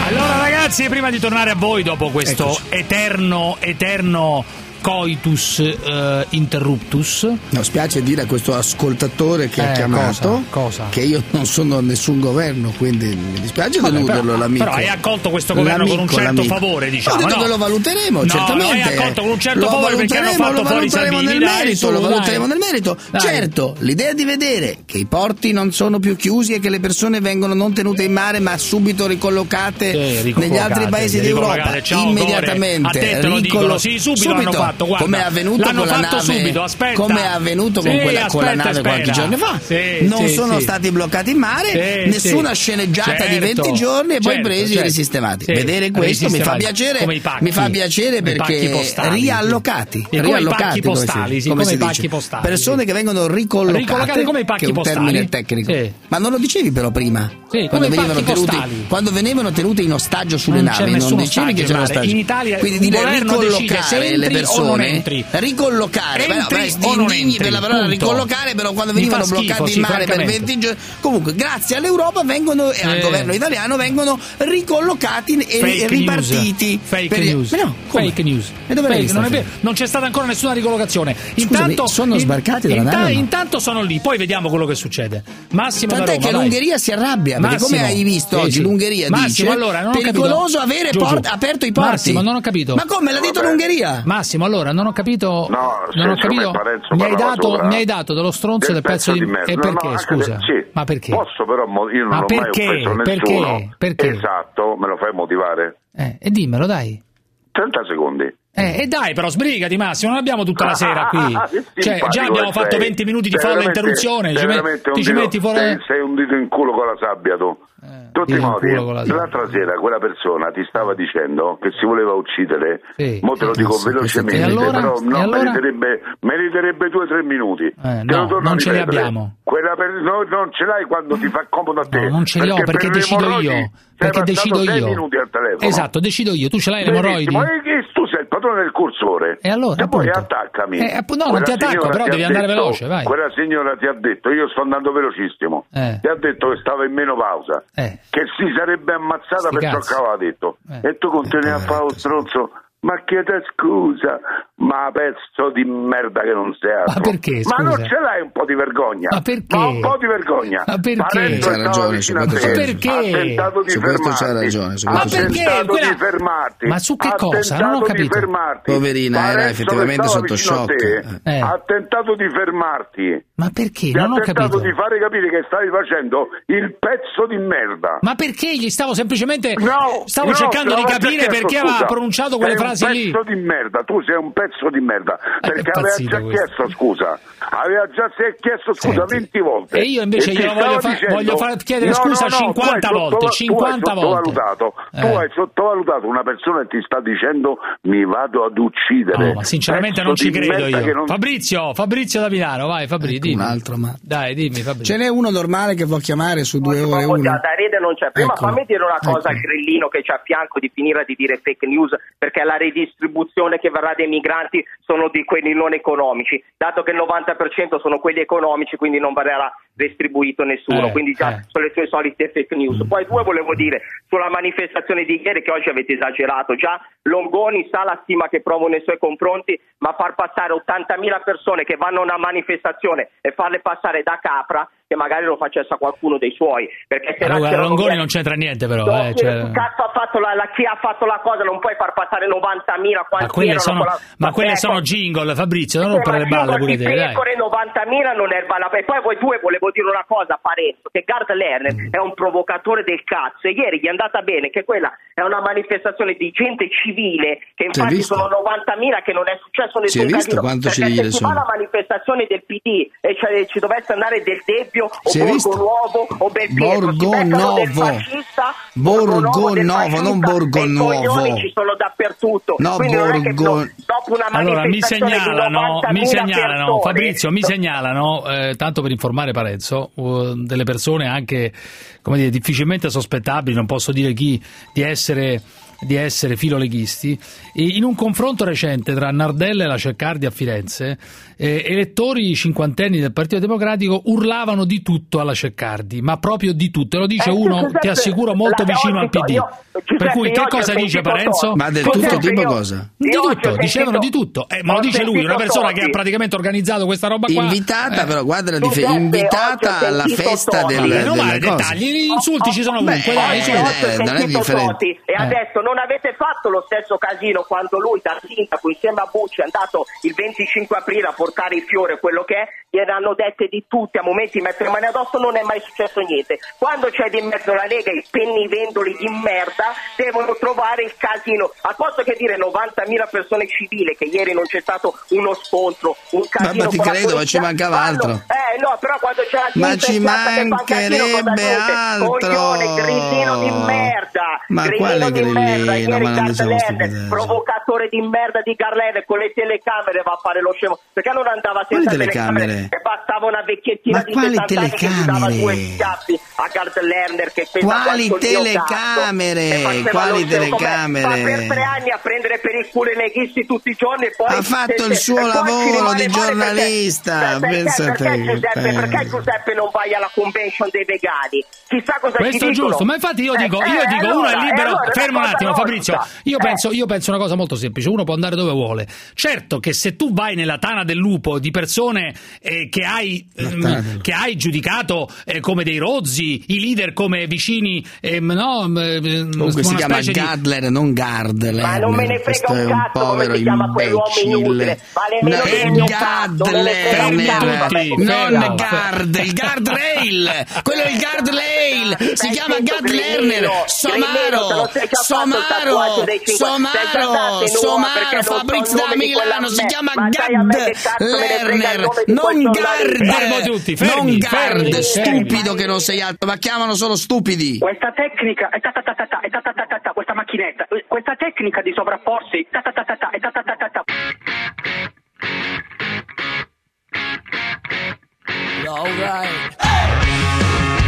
Allora ragazzi, prima di tornare a voi dopo questo eterno, eterno coitus eh, interruptus. No, spiace dire a questo ascoltatore che ha Eh, chiamato cosa? Cosa? che io non sono nessun governo, quindi mi dispiace Vabbè, deluderlo però- l'amico. però hai accolto questo governo con un L'amico, certo l'amico. favore, diciamo, Ho detto no? che lo valuteremo, No, certamente. lo hai accolto con un certo Lo favore perché hanno fatto lo fuori Salvini, nel dai, merito, su, lo dai. valuteremo nel merito. Dai. Certo, l'idea di vedere che i porti non sono più chiusi e che le persone vengono non tenute in mare ma subito ricollocate Sì, negli altri paesi ricollocate. d'Europa Ciao, immediatamente Gore. A te te lo dicono, sì, subito l'hanno fatto, guarda. Come è avvenuto L'hanno con la fatto nave, subito, aspetta. Come è avvenuto con, Sì, quella, con la aspetta, nave qualche spera. giorno fa. Sì, non sì, sono stati bloccati in mare, nessuna sceneggiata di Certo, 20 giorni e poi certo, presi certo. e risistemati. Vedere questo mi fa piacere, mi fa piacere perché pacchi postali. riallocati, come i riallocati pacchi postali, come i pacchi postali, Persone che vengono ricollocate, come i pacchi postali. termine tecnico. Ma non lo dicevi però prima? Quando, venivano tenuti, quando venivano tenuti in ostaggio sulle navi, non dicevi che ostaggio, c'era Mare. ostaggio. In Italia Quindi dire ricollocare le non persone, ricollocare, beh, Entri beh, sti non indigni per la parola punto. ricollocare, però quando venivano schifo, bloccati sì, in mare per francamente. 20 giorni, comunque grazie all'Europa vengono e al Eh. governo italiano vengono ricollocati e, Fake ripartiti. news. Fake per- news. Ma no, come? Fake news. E dove Fake, non, è vero, non c'è stata ancora nessuna ricollocazione. Intanto, sono in- sbarcati dalla inta- nave? Intanto sono lì, poi vediamo quello che succede. Massimo Tant'è Roma, che l'Ungheria si arrabbia, perché Massimo. come hai visto oggi l'Ungheria Massimo, dice allora, non pericoloso capito. avere Giù, port- giù. aperto i porti. Massimo, non ho capito. Ma come l'ha detto l'Ungheria? Massimo, allora non ho capito. No, non ho capito. Parenzo Mi hai, dato, mi hai dato dello stronzo del del pezzo di, merda. E perché, no, scusa? se- sì. Ma perché? Posso però, io non Ma ho perché? mai offeso Perché? nessuno. Perché? Esatto, me lo fai motivare? Eh, e dimmelo, dai. 30 secondi. Eh, e dai, però sbrigati, Massimo, non abbiamo tutta la sera qui. Cioè, già abbiamo fatto sei. 20 minuti di folla interruzione. Ci, met- ti ci dito- metti fuori. Sei, sei un dito in culo con la sabbia tu. Tutti i modi, sabbia. l'altra sera quella persona ti stava dicendo che si voleva uccidere. Sì. Mo te lo dico Cazzo, velocemente, allora? però no, allora? meriterebbe, meriterebbe due o tre minuti. Eh, no, non ce li abbiamo. Quella per- no, non ce l'hai quando ti fa comodo a te. No, non ce li ho perché per decido io. Perché decido io. Esatto, decido io. Tu ce l'hai le emorroidi? Benissimo, e che padrone del cursore. E allora, Se poi attaccami. Eh, appu- no, non Quella ti attacco, però ti devi andare detto- veloce, vai. Quella signora ti ha detto, io sto andando velocissimo, Eh. ti ha detto che stava in menopausa, Eh. che si sarebbe ammazzata Sti per ciò che aveva detto. Eh. E tu continui a fare lo stronzo. Ma chiede scusa, ma pezzo di merda che non sei altro. Ma perché, Ma non scusa? ce l'hai un po' di vergogna? Ma perché? Ma un po' di vergogna. Ma perché? Parenzo C'ha ragione, su questo c'ha ragione. Perché? Ha tentato di Su questo c'ha fermarti. ragione, su Ha questo c'ha ragione. tentato Quella- di fermarti. Ma su che Ha cosa? Non ho tentato di capito. fermarti. Poverina, era Parenzo effettivamente che stava sotto shock. te, Eh. Ha tentato di fermarti. Ma perché? Ti ha Non ho tentato capito. di fare capire che stavi facendo il pezzo di merda. Ma perché gli stavo semplicemente No, stavo no, cercando di capire perché aveva scusa. pronunciato quelle frasi un lì. pezzo di merda, tu sei un pezzo di merda, perché aveva già questo. chiesto scusa. Aveva già chiesto scusa Senti, 20 volte. e io invece ti glielo voglio fa- dicendo- voglio far chiedere No, scusa no, no, 50 tu hai volte, sottovalu- 50 tu hai volte. sottovalutato, tu Eh. hai sottovalutato una persona che ti sta dicendo mi vado ad uccidere. No, ma sinceramente Pezzo non ci credo io. non- Fabrizio, Fabrizio da Milano, vai Fabrizio, Ecco, dimmi. un altro, ma- Dai, dimmi Fabrizio. Ce n'è uno normale che può chiamare su due ore uno? da rete non c'è. Prima Ecco. fammi dire una cosa Ecco. al grillino che c'è a fianco di finire di dire fake news perché la redistribuzione che verrà dei migranti sono di quelli non economici. Dato che il 90% sono quelli economici, quindi non verrà distribuito nessuno. Eh, quindi già eh. sono le sue solite fake news. Poi due volevo dire sulla manifestazione di ieri che oggi avete esagerato. Già Longoni sa la stima che provo nei suoi confronti, ma far passare 80.000 persone che vanno a una manifestazione e farle passare da capra che magari lo facesse a qualcuno dei suoi perché se Allora, c'erano- Longoni non c'entra niente però, No, eh, cioè- cazzo ha fatto la, chi ha fatto la cosa non puoi far passare 90.000 Ma quelle sono, con la- ma quelle ecco, sono jingle, Fabrizio, non eh, rompere le balle pure te, pecore 90.000 non è balla- E poi voi due volevo dire una cosa Parenzo, che Gard Lerner Mm. è un provocatore del cazzo e ieri gli è andata bene che quella è una manifestazione di gente civile che Si infatti sono 90.000 che non è successo Si è nessun visto casino. quanto civile se si fa la manifestazione del PD e cioè, ci dovesse andare del Debbio o Si è visto? Borgo Nuovo o Belpietro si Borgonovo. fascista Borgonovo, non e i Borgonuovo. ci sono dappertutto No, Quindi non è che Borgo- dopo una Allora, mi segnalano, 90.000 mi segnalano, persone, Fabrizio, mi segnalano, eh, tanto per informare Parenzo, uh, delle persone anche, come dire, difficilmente sospettabili, non posso dire chi, di essere di essere filoleghisti, e in un confronto recente tra Nardella e la Ceccardi a Firenze, eh, elettori cinquantenni del Partito Democratico urlavano di tutto alla Ceccardi, ma proprio di tutto, e lo dice Eh, uno, Giuseppe, ti assicuro, molto vicino al PD. io- Giuseppe, per cui che cosa dice Parenzo? Ma del Giuseppe, tutto tipo io- cosa? Di tutto, dicevano di tutto, eh, ma lo dice lui, una persona che ha praticamente organizzato questa roba qua. Invitata, Eh. però, guarda la ho Invitata alla festa del, ai cose. dettagli, gli insulti ci sono ovunque, dai, eh, non è differente. E ha detto noi non avete fatto lo stesso casino quando lui da sindaco insieme a Bucci è andato il 25 aprile a portare il fiore, quello che è, gliel'hanno dette di tutti, a momenti mettere mani addosso non è mai successo niente. Quando c'è di mezzo la Lega, i pennivendoli di merda devono trovare il casino. Al posto che dire 90.000 persone civili, che ieri non c'è stato uno scontro, un casino Ma ti con la credo, ma ci mancava fanno- altro. Eh no, però quando c'è la Ma ci casino, mancherebbe gente? altro. Coglione, grillino di merda. Ma grillino quale di merda, ieri Garlene, stupidezze. provocatore di merda di Garlene con le telecamere va a fare lo scemo. Perché non andava senza Quali telecamere? e bastava una vecchiettina Ma di quali 70 anni che gli dava telecamere? due schiaffi a Gard Lerner che pesa Quali telecamere? e Quali telecamere? fa per tre anni a prendere per il culo i leghisti tutti i giorni e poi Ha fatto se- il suo lavoro di giornalista, perché, perché, perché, Giuseppe, perché Giuseppe non vai alla convention dei vegani? Chissà cosa Questo ci è giusto, ma infatti io Eh, dico, eh, io dico uno allora, è libero. eh, allora, fermo un attimo, nostra. Fabrizio. Io, Eh. penso, io penso una cosa molto semplice: uno può andare dove vuole. Certo che se tu vai nella tana del lupo di persone eh, che, hai, ehm, che hai giudicato eh, come dei rozzi, i leader come vicini, ehm, no, ehm, Comunque si chiama specie di- Gadler, non Gardler. Ma non me ne frega Questo un un cazzo come povero si chiama quell'uomo inutile. imbecille. Vale No. Gadler, non. Gard, il guardrail. Quello è il guardrail. Si chiama zitto, Gad Grillino. Lerner. Grillino, te Somaro, Somaro, Somaro, Somaro, Fabrizio da Milano. Si chiama Gad Lerner. Non Gard. Non Gard, fermi, stupido che non sei altro, ma chiamano solo stupidi. Questa tecnica è ta ta ta ta ta, è ta ta ta ta ta, questa macchinetta, eh, questa tecnica di sovrapporsi ta ta ta ta ta, è ta ta ta ta ta. Pippe.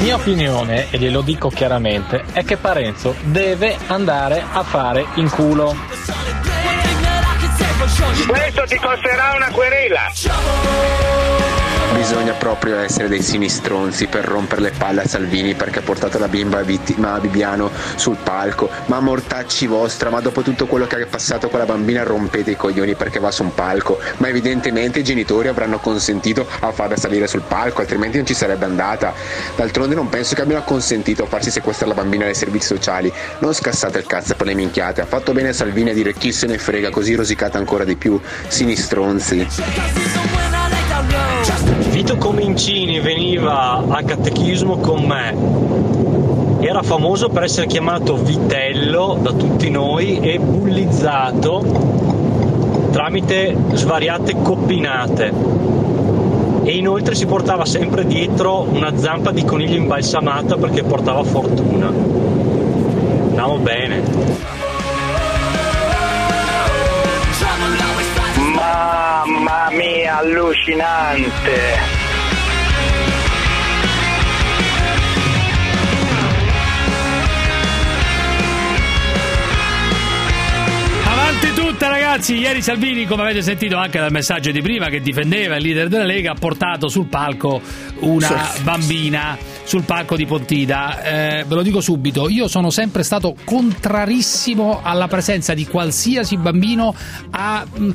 Mia opinione, e glielo dico chiaramente, è che Parenzo deve andare a fare in culo. Questo ti costerà una querela. Bisogna proprio essere dei sinistronzi per rompere le palle a Salvini perché ha portato la bimba vittima a Bibiano sul palco. Ma mortacci vostra, ma dopo tutto quello che è passato con la bambina rompete i coglioni perché va su un palco. Ma evidentemente i genitori avranno consentito a farla salire sul palco, altrimenti non ci sarebbe andata. D'altronde non penso che abbiano consentito a farsi sequestrare la bambina dai servizi sociali. Non scassate il cazzo per le minchiate. Ha fatto bene Salvini a dire chi se ne frega, così rosicate ancora di più. Sinistronzi. Vito Comincini veniva al catechismo con me. Era famoso per essere chiamato Vitello da tutti noi e bullizzato tramite svariate coppinate. E inoltre si portava sempre dietro una zampa di coniglio imbalsamata perché portava fortuna. Andiamo bene. Mamma mia, allucinante. Avanti tutta ragazzi, ieri Salvini come avete sentito anche dal messaggio di prima che difendeva il leader della Lega ha portato sul palco una bambina sul palco di Pontida. Eh, ve lo dico subito, io sono sempre stato contrarissimo alla presenza di qualsiasi bambino a, mh,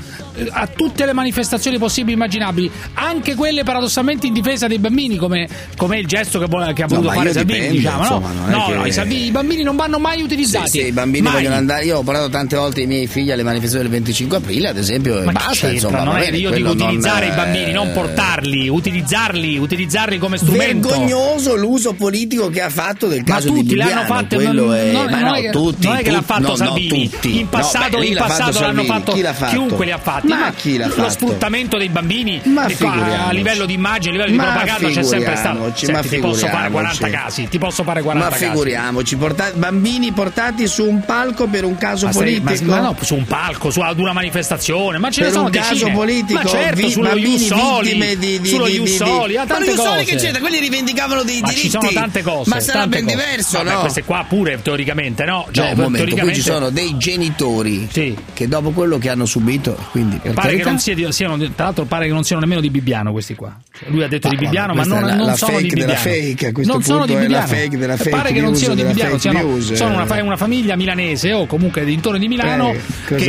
a tutte le manifestazioni possibili e immaginabili, anche quelle paradossalmente in difesa dei bambini come, come il gesto che, che ha No, voluto ma fare io Salvini. dipende, diciamo, no? insomma, non è no, che- no, i, Salvini- i bambini non vanno mai utilizzati. Sì, sì, i bambini Mai. vogliono andare. Io ho portato tante volte i miei figli alle manifestazioni del 25 aprile, ad esempio, Ma basta. Insomma, non è- io dico non utilizzare è- i bambini, non portarli, utilizzarli, utilizzarli come strumento. Vergognoso l'uso politico che ha fatto del Ma caso di tutti le Bibiano. hanno fatte, quello non- è... non- ma non no, è che- tutti, non è che l'ha fatto no, no, Salvini. tutti. In passato, No, beh, in l'ha fatto passato l'hanno fatto, Chi l'ha fatto? chiunque li ha fatti. Ma chi l'ha lo fatto? sfruttamento dei bambini Ma qua, a livello di immagine, a livello di Ma propaganda c'è sempre stato. ma Senti, ti posso fare 40 figuriamoci. casi, ti posso fare 40 Ma casi. figuriamoci, porta- bambini portati su un palco per un caso Ma politico. ma, ma no, su un palco, su ad una manifestazione, ma ce ne sono un caso decine. politico, ma certo, vi- sullo vittime di- di- sullo ha Ma tante lo Jussoli cose. che c'entra? Quelli rivendicavano dei Ma diritti. Ci sono tante cose. Ma sarà ben cose. diverso, Vabbè, no? Queste qua pure teoricamente, no? Cioè, un momento, qui teoricamente ci sono dei genitori che dopo quello che hanno subito, quindi pare che carità, non sia di- siano, tra l'altro pare che non siano nemmeno di Bibbiano questi qua. Lui ha detto di Ah, Bibbiano, ma non, la- non la sono di Bibbiano. fake, non sono di Bibbiano. fake della Pare fake che non siano di Bibbiano, siano, sono eh. una, una famiglia milanese o comunque dintorni di Milano Eh, cos'era?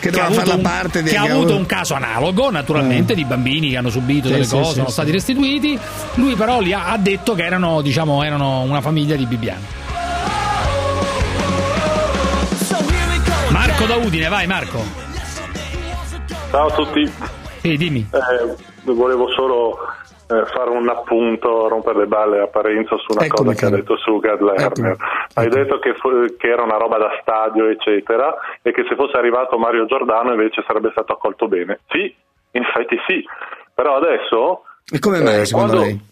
che, Che ha avuto un- parte di- che ha che avuto un caso analogo, naturalmente, di bambini che hanno subito Sì, delle sì, cose, sì, sono sì. stati restituiti. Lui però li ha detto che erano, diciamo, erano una famiglia di Bibbiano. Marco da Udine, vai Marco. Ciao a tutti. Sì, dimmi. Eh, volevo solo eh, fare un appunto, rompere le balle a Parenzo su una Eccomi, cosa che ha detto su Gad Lerner. Hai detto che, fu- che era una roba da stadio, eccetera, e che se fosse arrivato Mario Giordano invece sarebbe stato accolto bene. Sì, in effetti sì. Però adesso... E come mai, eh, secondo quando- lei?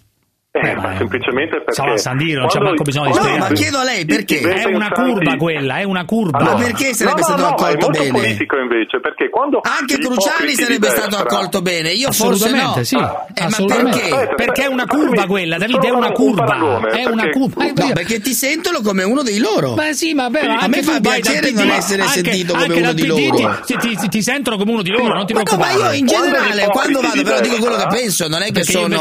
Eh, ma semplicemente perché... Insomma, San Dino, non c'è manco bisogno di No, i- ma spiegare. chiedo a lei perché. È una curva quella, è una curva. Ma perché sarebbe no, stato no, no, accolto è molto bene? politico invece, perché quando Anche Cruciani sarebbe di stato destra- accolto bene, io forse no. Assolutamente, sì. Eh, ma assolutamente. perché? Perché è una curva quella, Davide, è una un curva. paragone, È una perché- curva. No, perché ti sentono come uno dei loro. Ma sì, ma beh, A anche me fa piacere non essere sentito come uno di loro. Ti, sentono come uno di loro, non ti Ma no, ma preoccupare. io in generale, quando vado, però dico quello che destra- penso, non è che sono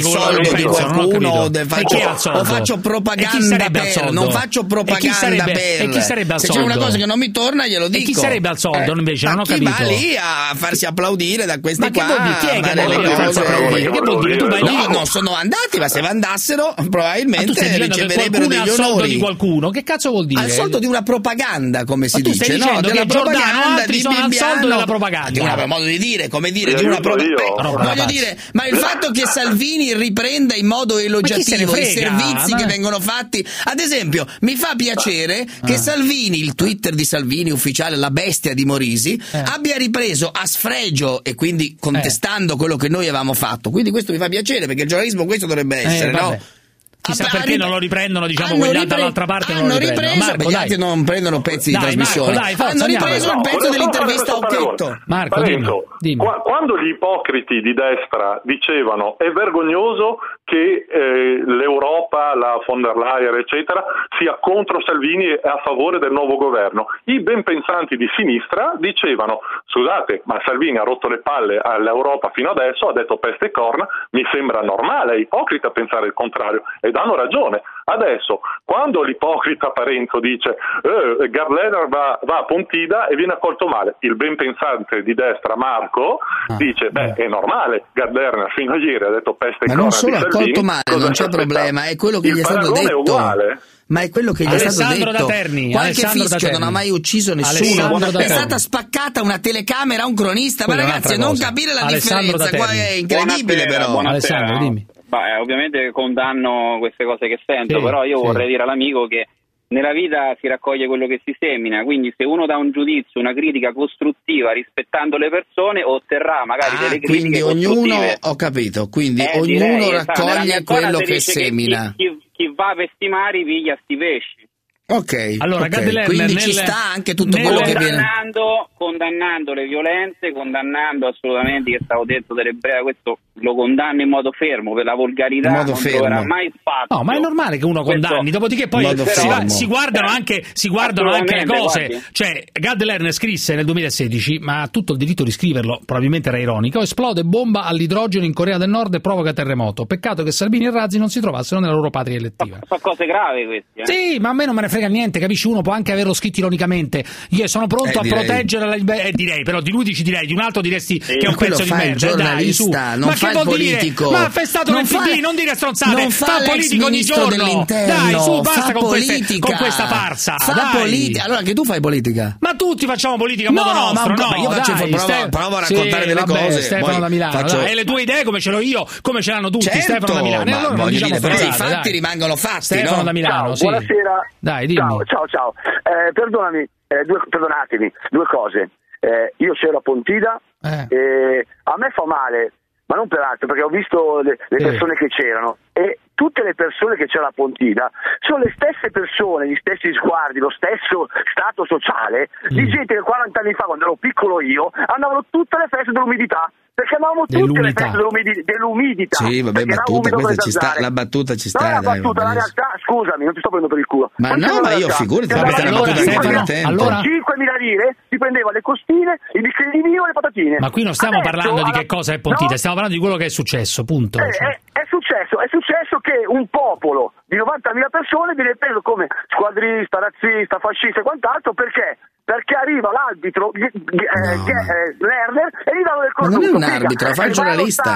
soldo di ho qualcuno o capito. del- E faccio, chi ha il soldo? o faccio E chi propaganda sarebbe al per, soldo? non faccio E chi propaganda sarebbe- per. e chi sarebbe al Se c'è una cosa che non mi torna, glielo E dico. chi sarebbe al soldo, invece? ma Non ho chi capito. va lì a farsi applaudire da questi Ma che qua? vuol dire? Chi è che farsi cose- applaudire? Che vuol dire? Tu vai lì- No, non sono andati, ma se andassero, Ma tu probabilmente che riceverebbero degli al soldo onori. di qualcuno? Che cazzo vuol dire? Al soldo di una propaganda, come si Ma tu dice, stai no? dicendo Della che Giordano propaganda altri di sono al Bibbiano. soldo della propaganda. Di una modo di dire, come dire, di una propaganda. Voglio dire, ma il fatto che Salvini riprenda in modo elogiativo i servizi Ma- che vengono fatti, ad esempio, mi fa piacere che Salvini, il Twitter di Salvini ufficiale, la bestia di Morisi, abbia ripreso a sfregio e quindi contestando quello che noi avevamo fatto. Quindi questo mi fa piacere perché il giornalismo questo dovrebbe essere, vabbè. no? Chissà Ah, perché ripre- non lo riprendono, diciamo, Hanno quelli ripre- dall'altra parte non hanno lo riprendono. ripreso Marco, perché gli dai. altri non prendono pezzi di Dai, trasmissione. Marco, dai, forza, hanno andiamo. ripreso il No, pezzo fare dell'intervista a Occhetto. Marco, Parenzo, dimmi, dimmi. qua- quando gli ipocriti di destra dicevano è vergognoso che eh, l'Europa, la von der Leyen, eccetera, sia contro Salvini e a favore del nuovo governo, i ben pensanti di sinistra dicevano scusate, ma Salvini ha rotto le palle all'Europa fino adesso, ha detto peste e corna, mi sembra normale, è ipocrita pensare il contrario ed hanno ragione. Adesso, quando l'ipocrita Parenzo dice eh, Gard Lerner va, va a Pontida e viene accolto male, il ben pensante di destra Marco Ah, dice beh è normale, Gard Lerner fino a ieri ha detto peste e Ma non solo accolto male, cosa non c'è problema, è quello che il gli è stato detto. è uguale. Ma è quello che gli è stato Alessandro detto. da Terni, Qualche Alessandro fischio non ha mai ucciso nessuno. Alessandro è stata spaccata una telecamera a un cronista. Ma Quella è ragazzi, non capire la Alessandro differenza qua è incredibile, Buonasera, però. buonasera. Alessandro, dimmi. Beh, ovviamente condanno queste cose che sento, Sì, però io sì. vorrei dire all'amico che nella vita si raccoglie quello che si semina, quindi se uno dà un giudizio, una critica costruttiva rispettando le persone, otterrà magari Ah, delle critiche quindi ognuno, ho capito, quindi Eh, ognuno direi, raccoglie quello che semina. Chi, chi- chi va per stimare piglia sti pesci. Ok, Allora, ok, Gad Lerner quindi ci nel- sta anche tutto nel- quello che viene. condannando, condannando le violenze, condannando assolutamente che stavo detto dell'ebrea, questo lo condanno in modo fermo per la volgarità, In modo non fermo. troverà mai spazio. No, ma è normale che uno Questo- condanni, dopodiché poi In modo si, va- si guardano anche, si guardano anche le cose. guardi. Cioè, Gad Lerner scrisse nel 2016, ma ha tutto il diritto di scriverlo, probabilmente era ironico, esplode bomba all'idrogeno in Corea del Nord e provoca terremoto. Peccato che Salvini e Razzi non si trovassero nella loro patria elettiva. Sono cose gravi queste. eh. Sì, ma a me non me ne frega niente, capisci? Uno può anche averlo scritto ironicamente. Io sono pronto Eh, a direi. proteggere la libertà. Eh, direi, però di lui dici direi, di un altro diresti che è Ma un pezzo di fa merda. eh, Dai, su. non ma fa che vuol dire? politico. Ma è stato Non nel fa- PD, non dire stronzate. non fa l'ex politico ogni giorno. dell'interno, Dai, su, basta fa con, queste- politica. con questa farsa. Fa dai. politica. Allora che tu fai politica? Ma tutti facciamo politica a No, modo ma nostro, po', no? ma io faccio- dai, provo- Ste- provo a raccontare Sì, delle vabbè, cose, Stefano da Milano, faccio- dai, e le tue idee come ce l'ho io, come ce l'hanno tutti, Certo, Stefano da Milano. Ma allora non voglio diciamo dire, però i fatti rimangono fatti, Stefano no? da Milano, sì. buonasera. Dai, dimmi. Ciao, ciao, ciao. Eh, perdonami, eh, due- perdonatemi, due cose. Eh, io c'ero a Pontida Eh. e a me fa male, ma non per altro, perché ho visto le, le persone che c'erano. e tutte le persone che c'è a Pontina sono le stesse persone, gli stessi sguardi, lo stesso stato sociale Mm. di gente che 40 anni fa, quando ero piccolo io, andavano tutte le feste dell'umidità. Perché andavamo tutte le Dell'umidità. dell'umidità. Sì, vabbè, perché battuta, questa ci sta, la battuta ci sta. Non è una dai, battuta, va la realtà, scusami, non ti sto prendendo per il culo. Ma Questa no, la ma io figurati, ma questa è una battuta che fa con tempo. allora? 5.000 lire si prendeva le costine, i bicchieri di vino e le patatine. Ma qui non stiamo Adesso, parlando di che cosa è Pontida, No, stiamo parlando di quello che è successo, punto. eh, Cioè, è, è successo, è successo che un popolo di 90.000 persone viene preso come squadrista, razzista, fascista e quant'altro perché? Perché arriva l'arbitro gli- eh, è, eh, Lerner e gli danno del Ma non è cornuto. un Figa, arbitro, fa il giornalista.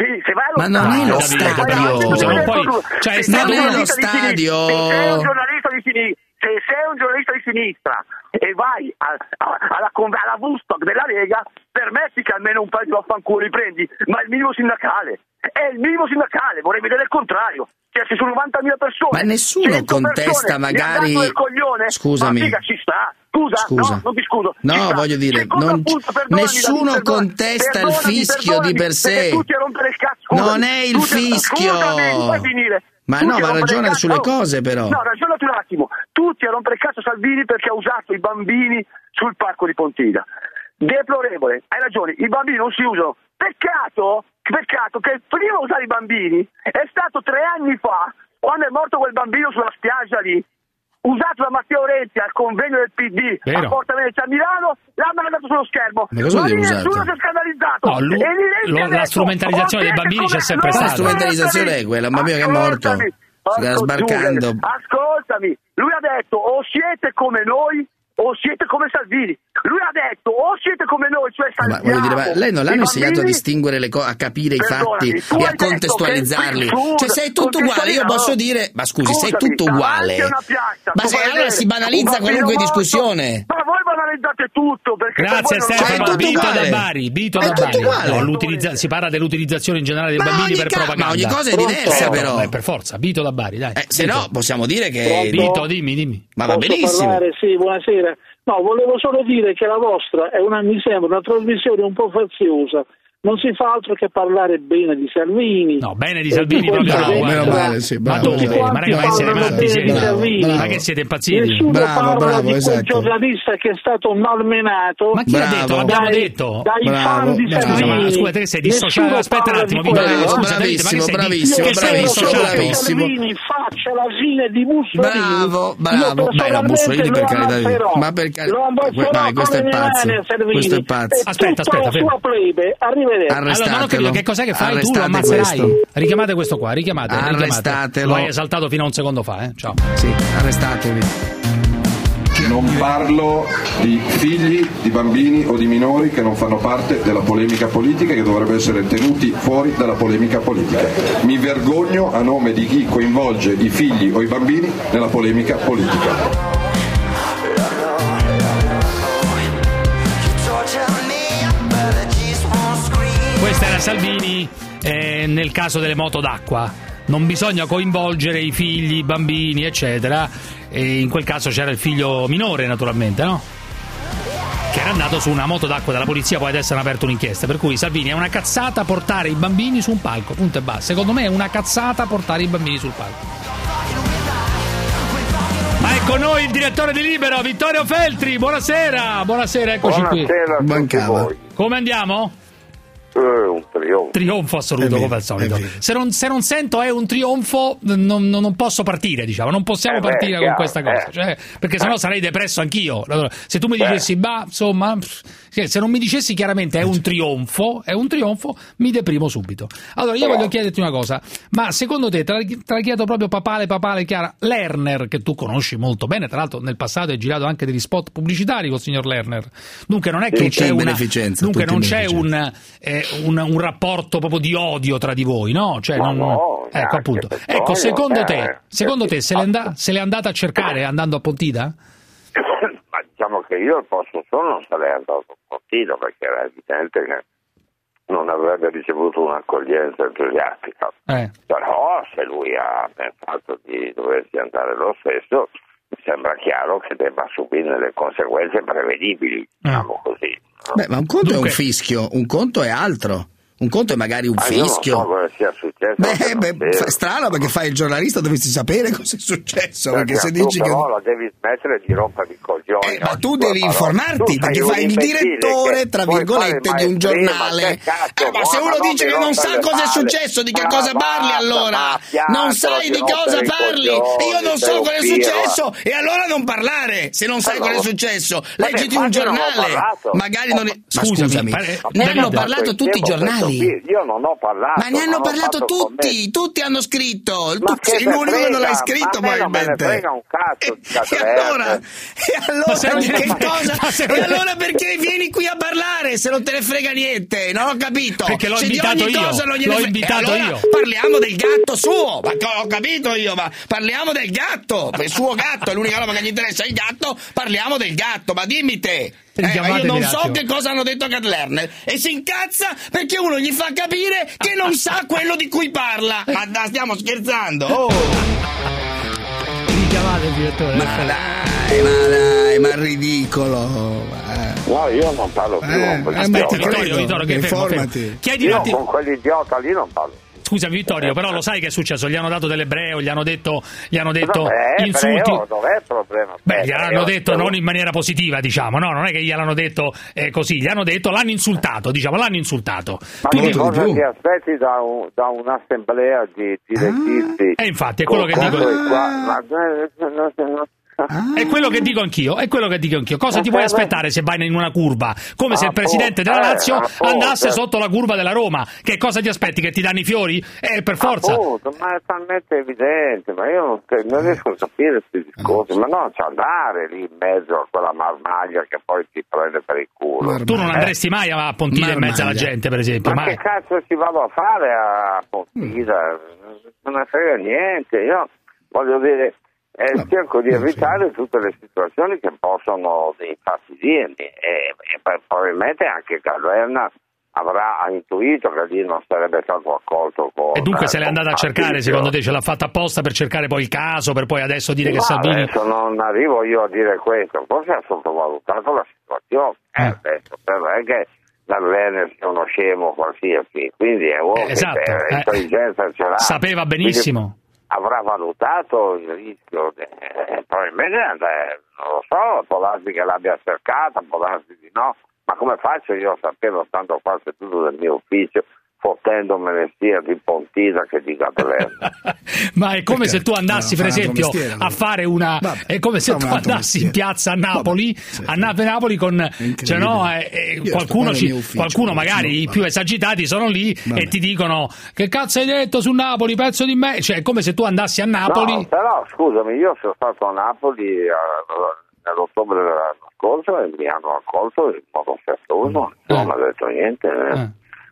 Sì, se vai allo Ma non è lo stadio. allo Scusa, non del puoi- cornuto, cioè, se un non è lo stadio. Se sei un giornalista di sinistra, se sei un giornalista di sinistra e vai a- a- alla, alla Woodstock della Lega, permetti che almeno un paio di vaffanculo li prendi, ma è il minimo sindacale. È il minimo sindacale, vorrei vedere il contrario. Cioè, se sono 90.000 persone. Ma nessuno 100 contesta persone, magari- coglione, Scusami. Ma figa, ci sta. Scusa, Scusa. no, non ti scuso. No, voglio dire, non- punto, nessuno contesta il fischio di per sé. perché tutti a rompere il cazzo. scusami, Non è il fischio. Scusami, mi. Ma Tutti no, ma ragiona sulle Oh, cose, però. No, ragionati un attimo. Tutti a rompere il cazzo Salvini perché ha usato i bambini sul parco di Pontida. Deplorevole, hai ragione, i bambini non si usano. Peccato, peccato che il primo a usare i bambini è stato tre anni fa, quando è morto quel bambino sulla spiaggia lì, usato da Matteo Renzi al convegno del PD Vero. a Porta Venezia a Milano, l'ha mandato sullo schermo. Ma cosa lì dire nessuno si è scandalizzato. No, lui- E lo- la strumentalizzazione "Oh, dei bambini c'è sempre stata. La strumentalizzazione è quella, un bambino che è morto, Ascoltami, sta sbarcando. Ascoltami, lui ha detto o siete come noi o siete come Salvini. Lui ha detto o siete come noi, cioè Ma salviamo voglio dire, ma lei non l'hanno insegnato a distinguere le cose, a capire i fatti e a contestualizzarli? qui- Cioè, sei tutto uguale, io posso dire, ma scusi, sei Scusami, tutto uguale. piazza, Ma se allora vedere si banalizza qualunque morto, discussione. Ma voi banalizzate tutto perché per Grazie voi non- Cioè, è Stefano, Vito uguale. da Bari, Vito È da tutto Bari. uguale. No, l'utilizza- si parla dell'utilizzazione in generale dei Ma bambini per ca- propaganda. ma ogni cosa è diversa, Eh, però. beh, per forza, Vito da Bari, dai. Eh, se no possiamo dire che... Vito, dimmi, dimmi. Ma va benissimo. Sì, buonasera. No, volevo solo dire che la vostra è una, mi sembra una trasmissione un po' faziosa. Non si fa altro che parlare bene di Salvini. No, bene di Salvini proprio no, guarda. male, sì, ma bravo, dove? Tutti Ma quanti ragazzi, siete bene siete- di Salvini. ma che siete impazziti? Nessuno Bravo, parla bravo, di quel esatto. giornalista che è stato malmenato. Ma chi l'ha Bravo. detto? L'abbiamo dai, detto. Dai Bravo, fan di bravo. Scusa, Salvini. ma scusa, te che sei dissociato? Aspetta un attimo, quello. Bravo, Scusa, Davide, ma che bravissimo, di- bravissimo, che sei bravissimo, bravissimo. Salvini faccia la fine di Mussolini. Bravo, bravo. Beh, no, Mussolini per carità. Ma per carità- questo è pazzo. mani a Salvini. Questo è pazzo. Aspetta, aspetta, la sua plebe. Arrivederci. Arrestatelo. Allora, non ho capito che cos'è che fai, tu lo Arrestate ammazzerai. questo. Richiamate questo qua, richiamate, richiamate. Arrestatelo. Lo hai esaltato fino a un secondo fa, eh? Ciao. Sì, arrestatevi. Non parlo di figli, di bambini o di minori che non fanno parte della polemica politica e che dovrebbero essere tenuti fuori dalla polemica politica. Mi vergogno a nome di chi coinvolge i figli o i bambini nella polemica politica. Questa era Salvini eh, nel caso delle moto d'acqua. Non bisogna coinvolgere i figli, i bambini, eccetera. E in quel caso c'era il figlio minore, naturalmente, no? Che era andato su una moto d'acqua della polizia, poi adesso hanno aperto un'inchiesta. Per cui Salvini è una cazzata portare i bambini su un palco, punto e basta. Secondo me è una cazzata portare i bambini sul palco. Ma è con noi il direttore di Libero, Vittorio Feltri. Buonasera, buonasera, eccoci qui. Buonasera a tutti Mancava. voi. Come andiamo? Eh, un trionfo. Trionfo assoluto vero, come al solito. Se non, se non sento è un trionfo, non, non- posso partire, diciamo. Non possiamo Eh beh, partire con chiaro, questa cosa. eh. Cioè, perché sennò sarei depresso anch'io. Allora, se tu mi dicessi, bah, insomma, se non mi dicessi chiaramente è un trionfo, è un trionfo, mi deprimo subito. Allora, io voglio chiederti una cosa, ma secondo te, te la, te la chiedo proprio papale, papale, Chiara, Lerner, che tu conosci molto bene, tra l'altro nel passato hai girato anche degli spot pubblicitari col signor Lerner. Dunque non è che c'è una, beneficenza, dunque non c'è un, eh, un, un rapporto proprio di odio tra di voi, no? Cioè, non- no, ecco appunto. Ecco, secondo eh, te, secondo te se l'è, and- se l'è andata a cercare andando a Pontida? Io il posto solo non sarei andato un pochino perché era evidente che non avrebbe ricevuto un'accoglienza entusiastica. Eh. Però se lui ha pensato di doversi andare lo stesso, mi sembra chiaro che debba subire le conseguenze prevedibili, diciamo così. Beh, ma un conto è Dunque- un fischio, un conto è altro. Un conto è magari un Ma io non fischio. so cosa sia Beh, beh, strano perché fai il giornalista, dovresti sapere cosa è successo. Perché se dici che. la devi smettere di rompermi i coglioni. Ma oggi tu devi informarti Tu perché fai il direttore, tra virgolette, di un giornale. ma cazzo Eh, ma se uno Ma dice che non sa cosa è successo, di che Ma cosa parli allora? ma Non sai di cosa parli e io non so cosa è successo e allora non parlare se non sai cosa è successo. ma Leggiti un giornale. Magari non è... Ma Scusami, ne hanno parlato tutti i giornali. Io non ho parlato. Ma ne hanno parlato fatto tutti, tutti hanno scritto. Ma Tu che sei l'unico che non l'hai scritto Ma probabilmente. frega un cazzo E allora, e allora, Ma di gliene che cosa? ma se E allora perché vieni qui a parlare se non te ne frega niente? Non ho capito. Perché l'ho se di invitato ogni io, cosa non gliene l'ho frega- invitato e allora io. Parliamo del gatto suo. Ma ho capito io, ma parliamo del gatto. Il suo gatto è l'unica roba che gli interessa il gatto. Parliamo del gatto. Ma dimmi te. Eh, non so che cosa hanno detto a Cat Lerner e si incazza perché uno gli fa capire che non sa quello di cui parla. Ma da- stiamo scherzando? Oh. Richiamate il direttore. Ma dai, ma dai, ma ridicolo. ma- No, io non parlo più Eh, con eh, credo. Vittorio, che fermo, Informati. fermo. Chiedi un Io attimo. con quell'idiota lì non parlo. Scusami Vittorio, però lo sai che è successo? Gli hanno dato dell'ebreo, gli hanno detto, gli hanno detto Vabbè, insulti. ebreo, dov'è il problema? Beh, Beh, gliel'hanno detto non in maniera positiva, diciamo, no, non è che gliel'hanno detto eh, così, gli hanno detto, l'hanno insultato, diciamo, l'hanno insultato. Ma dici- cosa ti aspetti da, un- da un'assemblea di, di leghisti? E infatti è quello che dico. Qua- ma- eh, È quello che dico anch'io, è quello che dico anch'io. Cosa ti puoi aspettare se vai in una curva? Come se il presidente della eh, Lazio appunto. andasse sotto la curva della Roma. Che cosa ti aspetti? Che ti danno i fiori? Eh, per forza. Appunto, ma è talmente evidente, ma io non, non riesco a capire questi discorsi, ma non c'è andare lì in mezzo a quella marmaglia che poi ti prende per il culo. Tu non Eh, andresti mai a Pontile in mezzo alla gente, per esempio. Ma mai. che cazzo ci vado a fare a Pontida? Non me frega niente, io voglio dire, eh, cerco di evitare tutte le situazioni che possono infastidirmi e, e probabilmente anche Caverna avrà intuito che lì non sarebbe stato accolto con... E dunque se l'è andata a cercare, secondo te? Ce l'ha fatta apposta per cercare poi il caso, per poi adesso dire che Ma Salvini... adesso non arrivo io a dire questo, forse ha sottovalutato la situazione. Eh, adesso, però è che Werner sia uno scemo qualsiasi, quindi è uno Eh, esatto, che eh. eh, intelligenza ce l'ha. Sapeva benissimo. Quindi Avrà valutato il rischio, eh, probabilmente eh, non lo so, può darsi che l'abbia cercata, può darsi di no, ma come faccio io a saperlo stando qua seduto nel mio ufficio, fottendomene sia di Pontina che di Gabriele? Ma è come se tu andassi, no, per esempio, mestiere, a fare una. È come se tu andassi in piazza a Napoli, a Nave Napoli con. Cioè, no, eh, eh, qualcuno, ci- ufficio, qualcuno magari i più esagitati sono lì e ti dicono: Che cazzo hai detto su Napoli, pezzo di me? Cioè, è come se tu andassi a Napoli. No, però scusami, io sono stato a Napoli eh, nell'ottobre dell'anno scorso e mi hanno accolto in modo affettuoso, non mi ha detto niente. eh.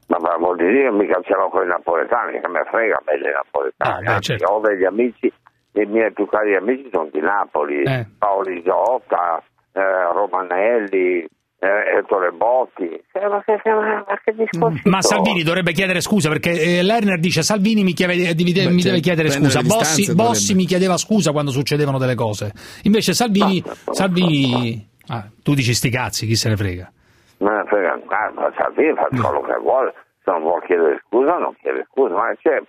Ma per vuol dire mica ce l'ho con i napoletani, che me frega belli napoletani. Ah, beh, certo. Ho degli amici, i miei più cari amici sono di Napoli, Eh. Paolo Isotta, eh, Romanelli, eh, Ettore Botti. Eh, ma, che, ma, ma che discorsi Ma? Salvini dovrebbe chiedere scusa perché eh, Lerner dice Salvini mi, chiede- mi deve- mi cioè, deve chiedere scusa, Bossi, Bossi mi chiedeva scusa quando succedevano delle cose. Invece Salvini, Salvini ah, tu dici sti cazzi, chi se ne frega. Non frega un cazzo, Salvini fa quello che vuole, se non vuole chiedere scusa non chiede scusa, ma cioè,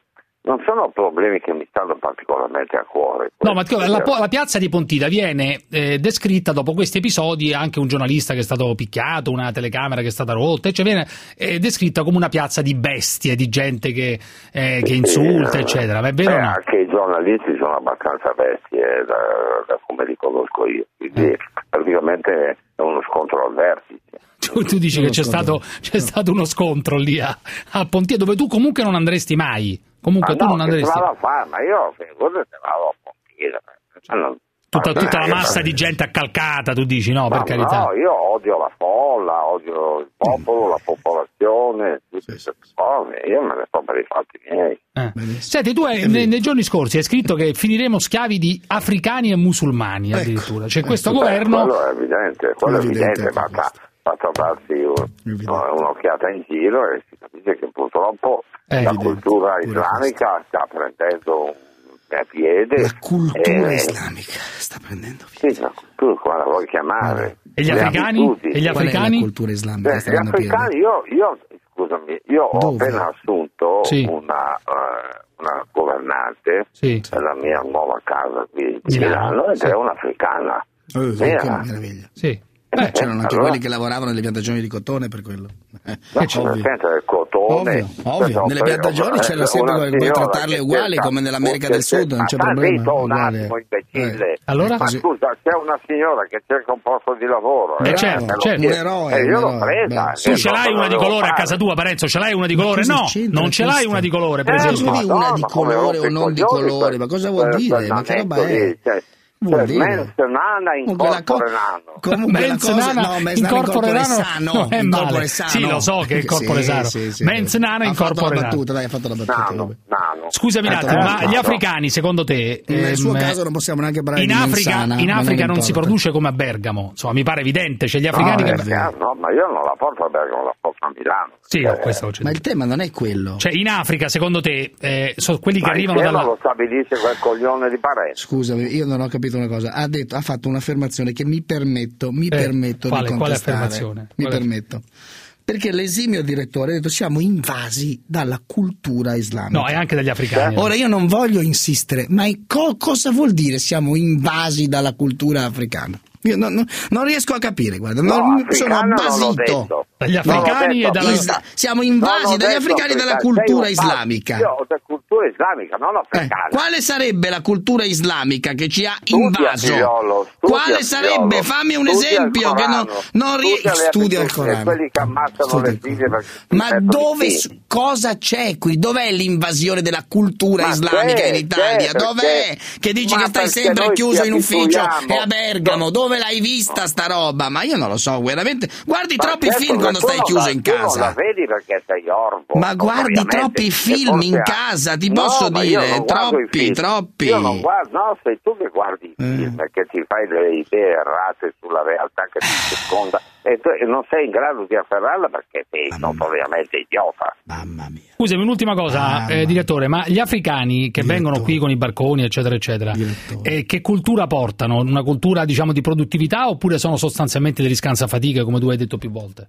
non sono problemi che mi stanno particolarmente a cuore. No, ma la, la piazza di Pontida viene eh, descritta dopo questi episodi, anche un giornalista che è stato picchiato, una telecamera che è stata rotta, cioè viene eh, descritta come una piazza di bestie, di gente che, eh, che insulta, Sì, eccetera. Ma è vero eh, no? Anche i giornalisti sono abbastanza bestie, da, da come li conosco io, quindi praticamente è uno scontro al vertice. Tu, tu dici che c'è stato, c'è stato uno scontro lì a, a Pontia dove tu comunque non andresti mai. Comunque Ma tu no, non andresti. vado a fare? Ma io figurati se vado a Pontida. ma non- Tutta, ma- tutta la massa di gente accalcata, tu dici no, per Ma carità. No, io odio la folla, odio il popolo, la popolazione, tutte queste cose. Io me ne sto per i fatti miei. Eh. Senti, tu hai- nei, nei giorni scorsi hai scritto che finiremo schiavi di africani e musulmani addirittura. C'è questo Beh, governo. Quello è evidente, quello è evidente, fatto a darsi un, un'occhiata in giro e si capisce che purtroppo È la evidente, cultura eh, islamica sta prendendo a piede. La cultura e, islamica sta prendendo piede. Sì, la cultura, come la vuoi chiamare. E gli africani? Abitudini. E gli africani? La cultura islamica Beh, gli africani, io, io, scusami, io Dove? ho appena assunto sì. una, uh, una governante sì. della mia nuova casa qui di Milano, Milano ed sì. è un'africana. Eh, oh, Che meraviglia. Sì. Eh beh, eh, c'erano anche allora... quelli che lavoravano nelle piantagioni di cotone per quello. Eh, no, senza il cotone. Ovvio, cioè, ovvio. No, nelle piantagioni c'era c'erano sempre come, come trattarle uguali sta, come nell'America del Sud, non c'è problema. Un attimo. Eh. Allora? Ma scusa, c'è una signora che cerca un posto di lavoro. Eh, eh certo, certo. Un eroe. Eh, io l'ho presa. Tu ce l'hai una di colore a casa tua, Parenzo? Ce l'hai una di colore? No, non ce l'hai una di colore, per esempio. una di colore o non di colore, cioè, ma cosa vuol cioè, dire? Ma che roba è? Vuol cioè, menzionana incorporeano. Co- menzionana no, incorporeano no, è male. Sano. Sì, lo so che è incorporesano. Sì, sì, sì, menzionana sì. incorporeano. Ha fatto la battuta, dai, ha fatto la battuta. Nano, nano. Ecco, Scusami un attimo, ma gli ecco. africani, secondo te... Nel suo ehm, caso non possiamo neanche parlare in Africa, menzana, in Africa non, non si produce come a Bergamo. Insomma, mi pare evidente, c'è gli africani no, che... Chiaro, ah, no, ma io non la porto a Bergamo, la porto a Milano. Sì, eh, questo Ma il tema non è quello. Cioè, in Africa, secondo te, eh, sono quelli che arrivano dalla... lo stabilisce quel coglione di Parenzo. Scusami, io non ho capito capito una cosa, ha, detto, ha fatto un'affermazione che mi permetto, mi eh, permetto quale, di contestare. Quale affermazione? Mi quale permetto. Perché l'esimio direttore ha detto siamo invasi dalla cultura islamica. No, e anche dagli africani. Ora io non voglio insistere, ma co- cosa vuol dire siamo invasi dalla cultura africana? Io non, non, non riesco a capire, guarda, no, sono basito dagli africani e dalla... Isla- siamo invasi dagli africani e dalla cultura sei islamica. Io, la cultura islamica, non eh, africana. Eh, quale sarebbe la cultura islamica che ci ha invaso? Studia figliolo, quale sarebbe? Fammi un esempio che non, non riesco. Studia il Corano. Ma dove, cosa c'è qui? Dov'è l'invasione della cultura ma islamica in Italia? Dov'è? Che dici che stai sempre chiuso in ufficio e a Bergamo? Dove dove l'hai vista sta roba? Ma io non lo so, veramente. Guardi ma troppi certo, film quando stai chiuso la, in casa. Non la vedi perché sei orbo. Ma guardi troppi film in casa, ti no, posso dire, troppi, troppi. Io non guardo, no, sei tu che guardi i film eh. perché ti fai delle idee errate sulla realtà che ti eh. circonda e tu non sei in grado di afferrarla perché sei ovviamente idiota. Mamma mia. Scusami, un'ultima cosa, ah, eh, direttore, ma gli africani che direttore. vengono qui con i barconi, eccetera, eccetera, eh, che cultura portano? Una cultura, diciamo, di produttività oppure sono sostanzialmente degli scansafatiche, come tu hai detto più volte?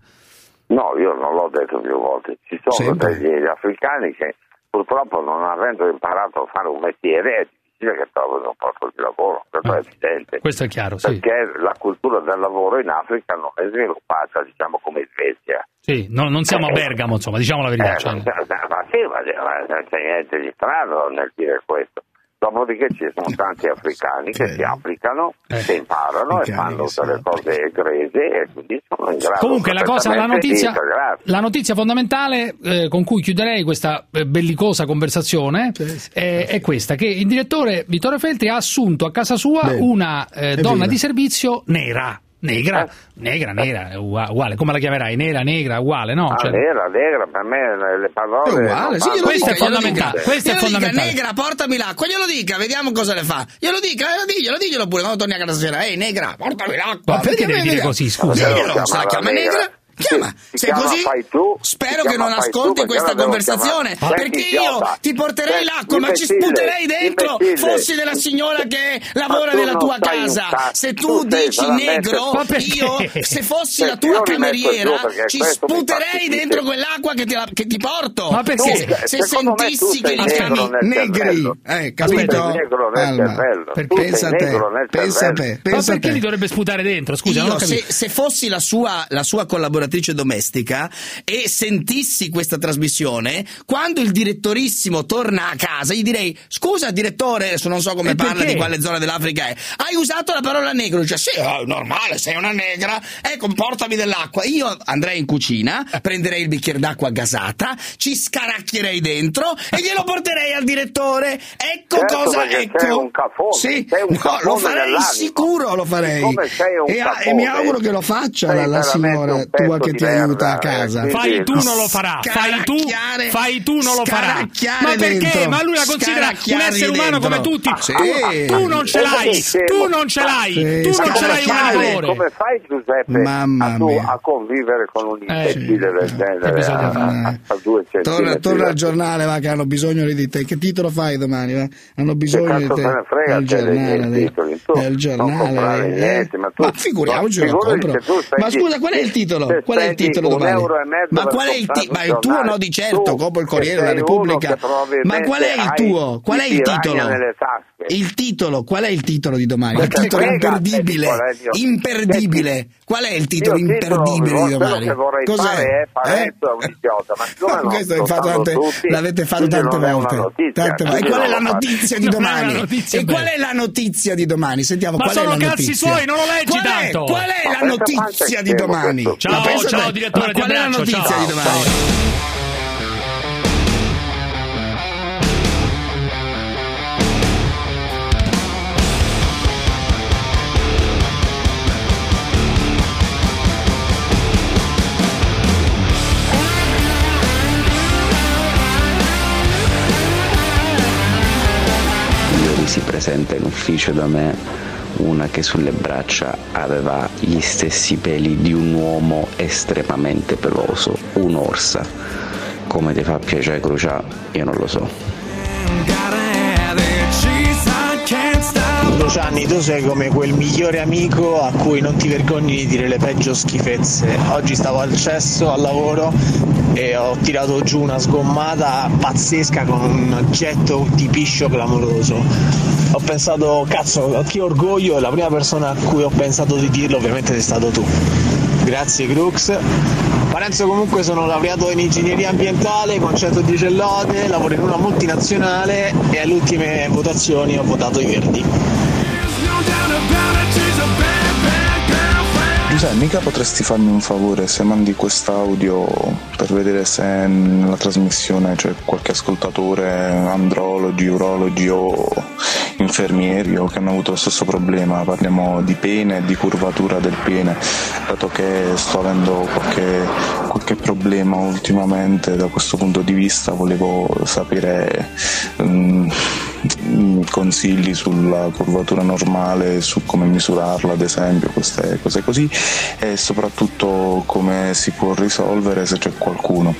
No, io non l'ho detto più volte. Ci sono degli africani che purtroppo non avendo imparato a fare un mestiere partite che trovano un posto di lavoro, questo ah, è evidente. Questo è chiaro, Perché la cultura del lavoro in Africa non è sviluppata, diciamo, come in Svezia. Sì, no, non siamo eh, a Bergamo, insomma, diciamo la verità. Eh, cioè. ma, sì, ma, ma, c'è niente di strano nel dire questo. Dopodiché ci sono tanti africani che si applicano, eh. si imparano e fanno delle cose egrese e quindi sono in grado Comunque la, cosa, la, notizia, la notizia, fondamentale eh, con cui chiuderei questa eh, bellicosa conversazione sì, sì, eh, sì. è questa, che il direttore Vittorio Feltri ha assunto a casa sua Beh, una eh, donna vero. di servizio nera. Negra, eh. negra, nera, uguale, come la chiamerai? Nera, negra, uguale, no? Ah, cioè... Nera, negra, per me le parole... È uguale, sì, glielo questo dica, è fondamentale, questo glielo è fondamentale. Dica, negra, portami l'acqua, glielo dica, vediamo cosa le fa. Glielo dica, eh, diglielo, diglielo pure, quando torni a casa sera, ehi negra, portami l'acqua. Ma perché devi dire così, scusa? Glielo, se la chiama negra Chiama, se chiama, così? tu, spero che non ascolti tu, questa conversazione perché io ti porterei l'acqua ma ci sputerei dentro fossi della signora che lavora nella tua casa. Se tu, dici negro, io se fossi la tua cameriera ci sputerei dentro quell'acqua che ti, la, che ti porto. Ma perché? Tu, se, se sentissi che li chiami negri, eh, capito? Pensa a te, pensa a te. Ma perché li dovrebbe sputare dentro? Scusa, se, fossi la sua, la sua collaboratrice lavoratrice domestica e sentissi questa trasmissione, quando il direttorissimo torna a casa, gli direi: Scusa, direttore, adesso non so come e parla perché? di quale zona dell'Africa è. Hai usato la parola negro? Dice: Sì, è normale, sei una negra. Ecco, portami dell'acqua. Io andrei in cucina, prenderei il bicchiere d'acqua gasata, ci scaracchierei dentro e glielo porterei al direttore. Ecco certo, cosa ecco. Sei un cafone, sì, sei un no, lo farei sicuro, lo farei. E, e, mi auguro che lo faccia la, la signora tua che ti aiuta a casa. Eh, fai tu non lo farà, fai tu, fai tu non lo farà. Ma perché? Ma lui la considera un essere umano come tutti. Tu non ce l'hai, tu non ce l'hai, tu non ce l'hai un errore. Come fai Giuseppe a, convivere con un eh, imbecille del genere? Eh? A, torna, torna al giornale, va che hanno bisogno di te. Che titolo fai domani? Va? Hanno bisogno di te. Frega, il giornale, dei, titoli, il giornale. Ma, figuriamoci, ma, figuriamoci ma scusa, qual è il titolo? Un domani? euro e mezzo Ma qual è il ti- ma il tuo no di certo, Tu, copo il Corriere della Repubblica. Ma qual è il tuo? Qual è il titolo? Il titolo, qual è il titolo di domani? Il titolo imperdibile. qual è il mio- Imperdibile. Qual è il titolo Io titolo, imperdibile di quello domani? che vorrei Cos'è? fare è Eh? Parenzo è un idiota, ma Ma questo l'avete fatto tante, tutti, l'avete fatto tante è volte. notizia, Tante volte. E qual è la notizia di è domani? notizia E qual è la notizia di domani? Sentiamo Ma qual sono è la cazzi notizia. suoi, non lo leggi qual è, tanto. Qual è Ma la notizia è di domani? Ciao, Ma ciao, direttore, ma qual è la notizia di domani? Si presenta in ufficio da me una che sulle braccia aveva gli stessi peli di un uomo estremamente peloso, un'orsa. Come ti fa piacere Crucia? Io non lo so. Luciani, tu sei come quel migliore amico a cui non ti vergogni di dire le peggio schifezze. Oggi stavo al cesso al lavoro e ho tirato giù una sgommata pazzesca con un getto di piscio clamoroso. Ho pensato, cazzo, che orgoglio, e la prima persona a cui ho pensato di dirlo ovviamente sei stato tu. Grazie Crux. Parenzo comunque sono laureato in ingegneria ambientale, concetto di Cellote, lavoro in una multinazionale e alle ultime votazioni ho votato i Verdi. Giuseppe, mica potresti farmi un favore se mandi quest'audio per vedere se nella trasmissione c'è qualche ascoltatore, andrologi, urologi o infermieri o che hanno avuto lo stesso problema. Parliamo di pene e di curvatura del pene, dato che sto avendo qualche, qualche problema ultimamente da questo punto di vista, volevo sapere mm, consigli sulla curvatura normale, su come misurarla ad esempio, queste cose così e soprattutto come si può risolvere se c'è qualcuno.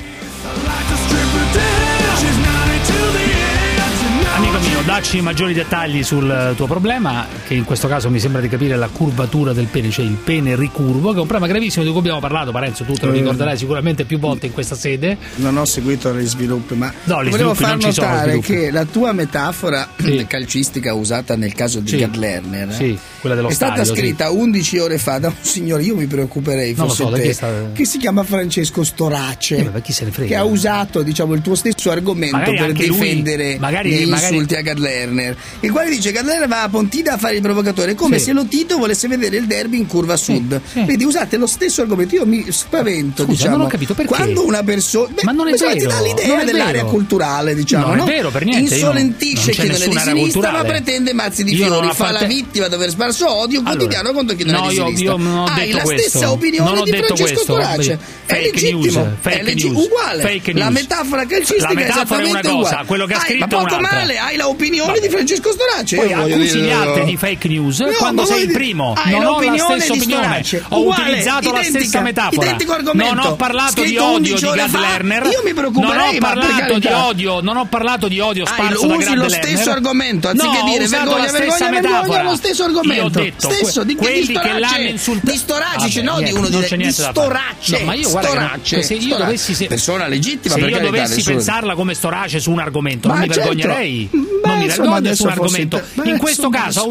Mio, dacci maggiori dettagli sul tuo problema, che in questo caso mi sembra di capire la curvatura del pene, cioè il pene ricurvo, che è un problema gravissimo di cui abbiamo parlato, Parenzo, tu te lo Eh. ricorderai sicuramente più volte in questa sede. Non ho seguito gli sviluppi, ma No, gli volevo far notare che la tua metafora calcistica usata nel caso di Sì. Gerd Lerner eh, Sì, quella dello è stata stadio, sì. scritta 11 ore fa da un signore, io mi preoccuperei fosse so, te, sta- che si chiama Francesco Storace, Eh, frega? che ha usato diciamo, il tuo stesso argomento Magari per anche lui- difendere magari- gli magari- insulti a Gerd Lerner, il quale dice che Gerd Lerner va a Pontida a fare il provocatore, come Sì. se lo Tito volesse vedere il derby in curva sud. sì. Vedi, usate lo stesso argomento, io mi spavento, Scusa, diciamo, non ho capito perché. quando una persona... Ma non è Questo ti vero, dà non l'idea è dell'area vero. culturale, diciamo. Non è vero, per niente, Insolentisce chi non è di sinistra, ma pretende mazzi di fiori. Fa la vittima di aver sparso odio Allora, quotidiano contro chi non no, è di io- sinistra. io non ho Hai detto la questo. stessa opinione Non ho di detto Francesco questo. Storace. È Fake legittimo, news, è fake leggi- news, uguale. fake La news. metafora calcistica La metafora è una esattamente cosa, uguale. quello che ha Hai- scritto ma è poco un'altra. male, hai l'opinione di Francesco Storace. Poi accusi gli altri di fake news No, quando ma sei il primo. hai Non ho la stessa opinione. Ho Uguale, utilizzato la stessa metafora. identico argomento. Non ho parlato di odio 11 di Gad. Lerner. Io mi preoccuperei, Non ho ma parlato di odio, non ho parlato di odio Hai- sparso da usi Gad lo Lerner. stesso argomento, anziché dire vergogna, la stessa vergogna, metafora. vergogna, lo stesso argomento. Io ho detto Stesso, di- di quelli che l'hanno insultato Di Storace, no, di uno di- c'è di. Storace. No, ma io guarda se io Storace. dovessi se- Persona legittima, se io dovessi pensarla come Storace su un argomento, Ma non mi certo. vergognerei. Beh, non mi vergogno su un argomento. in questo caso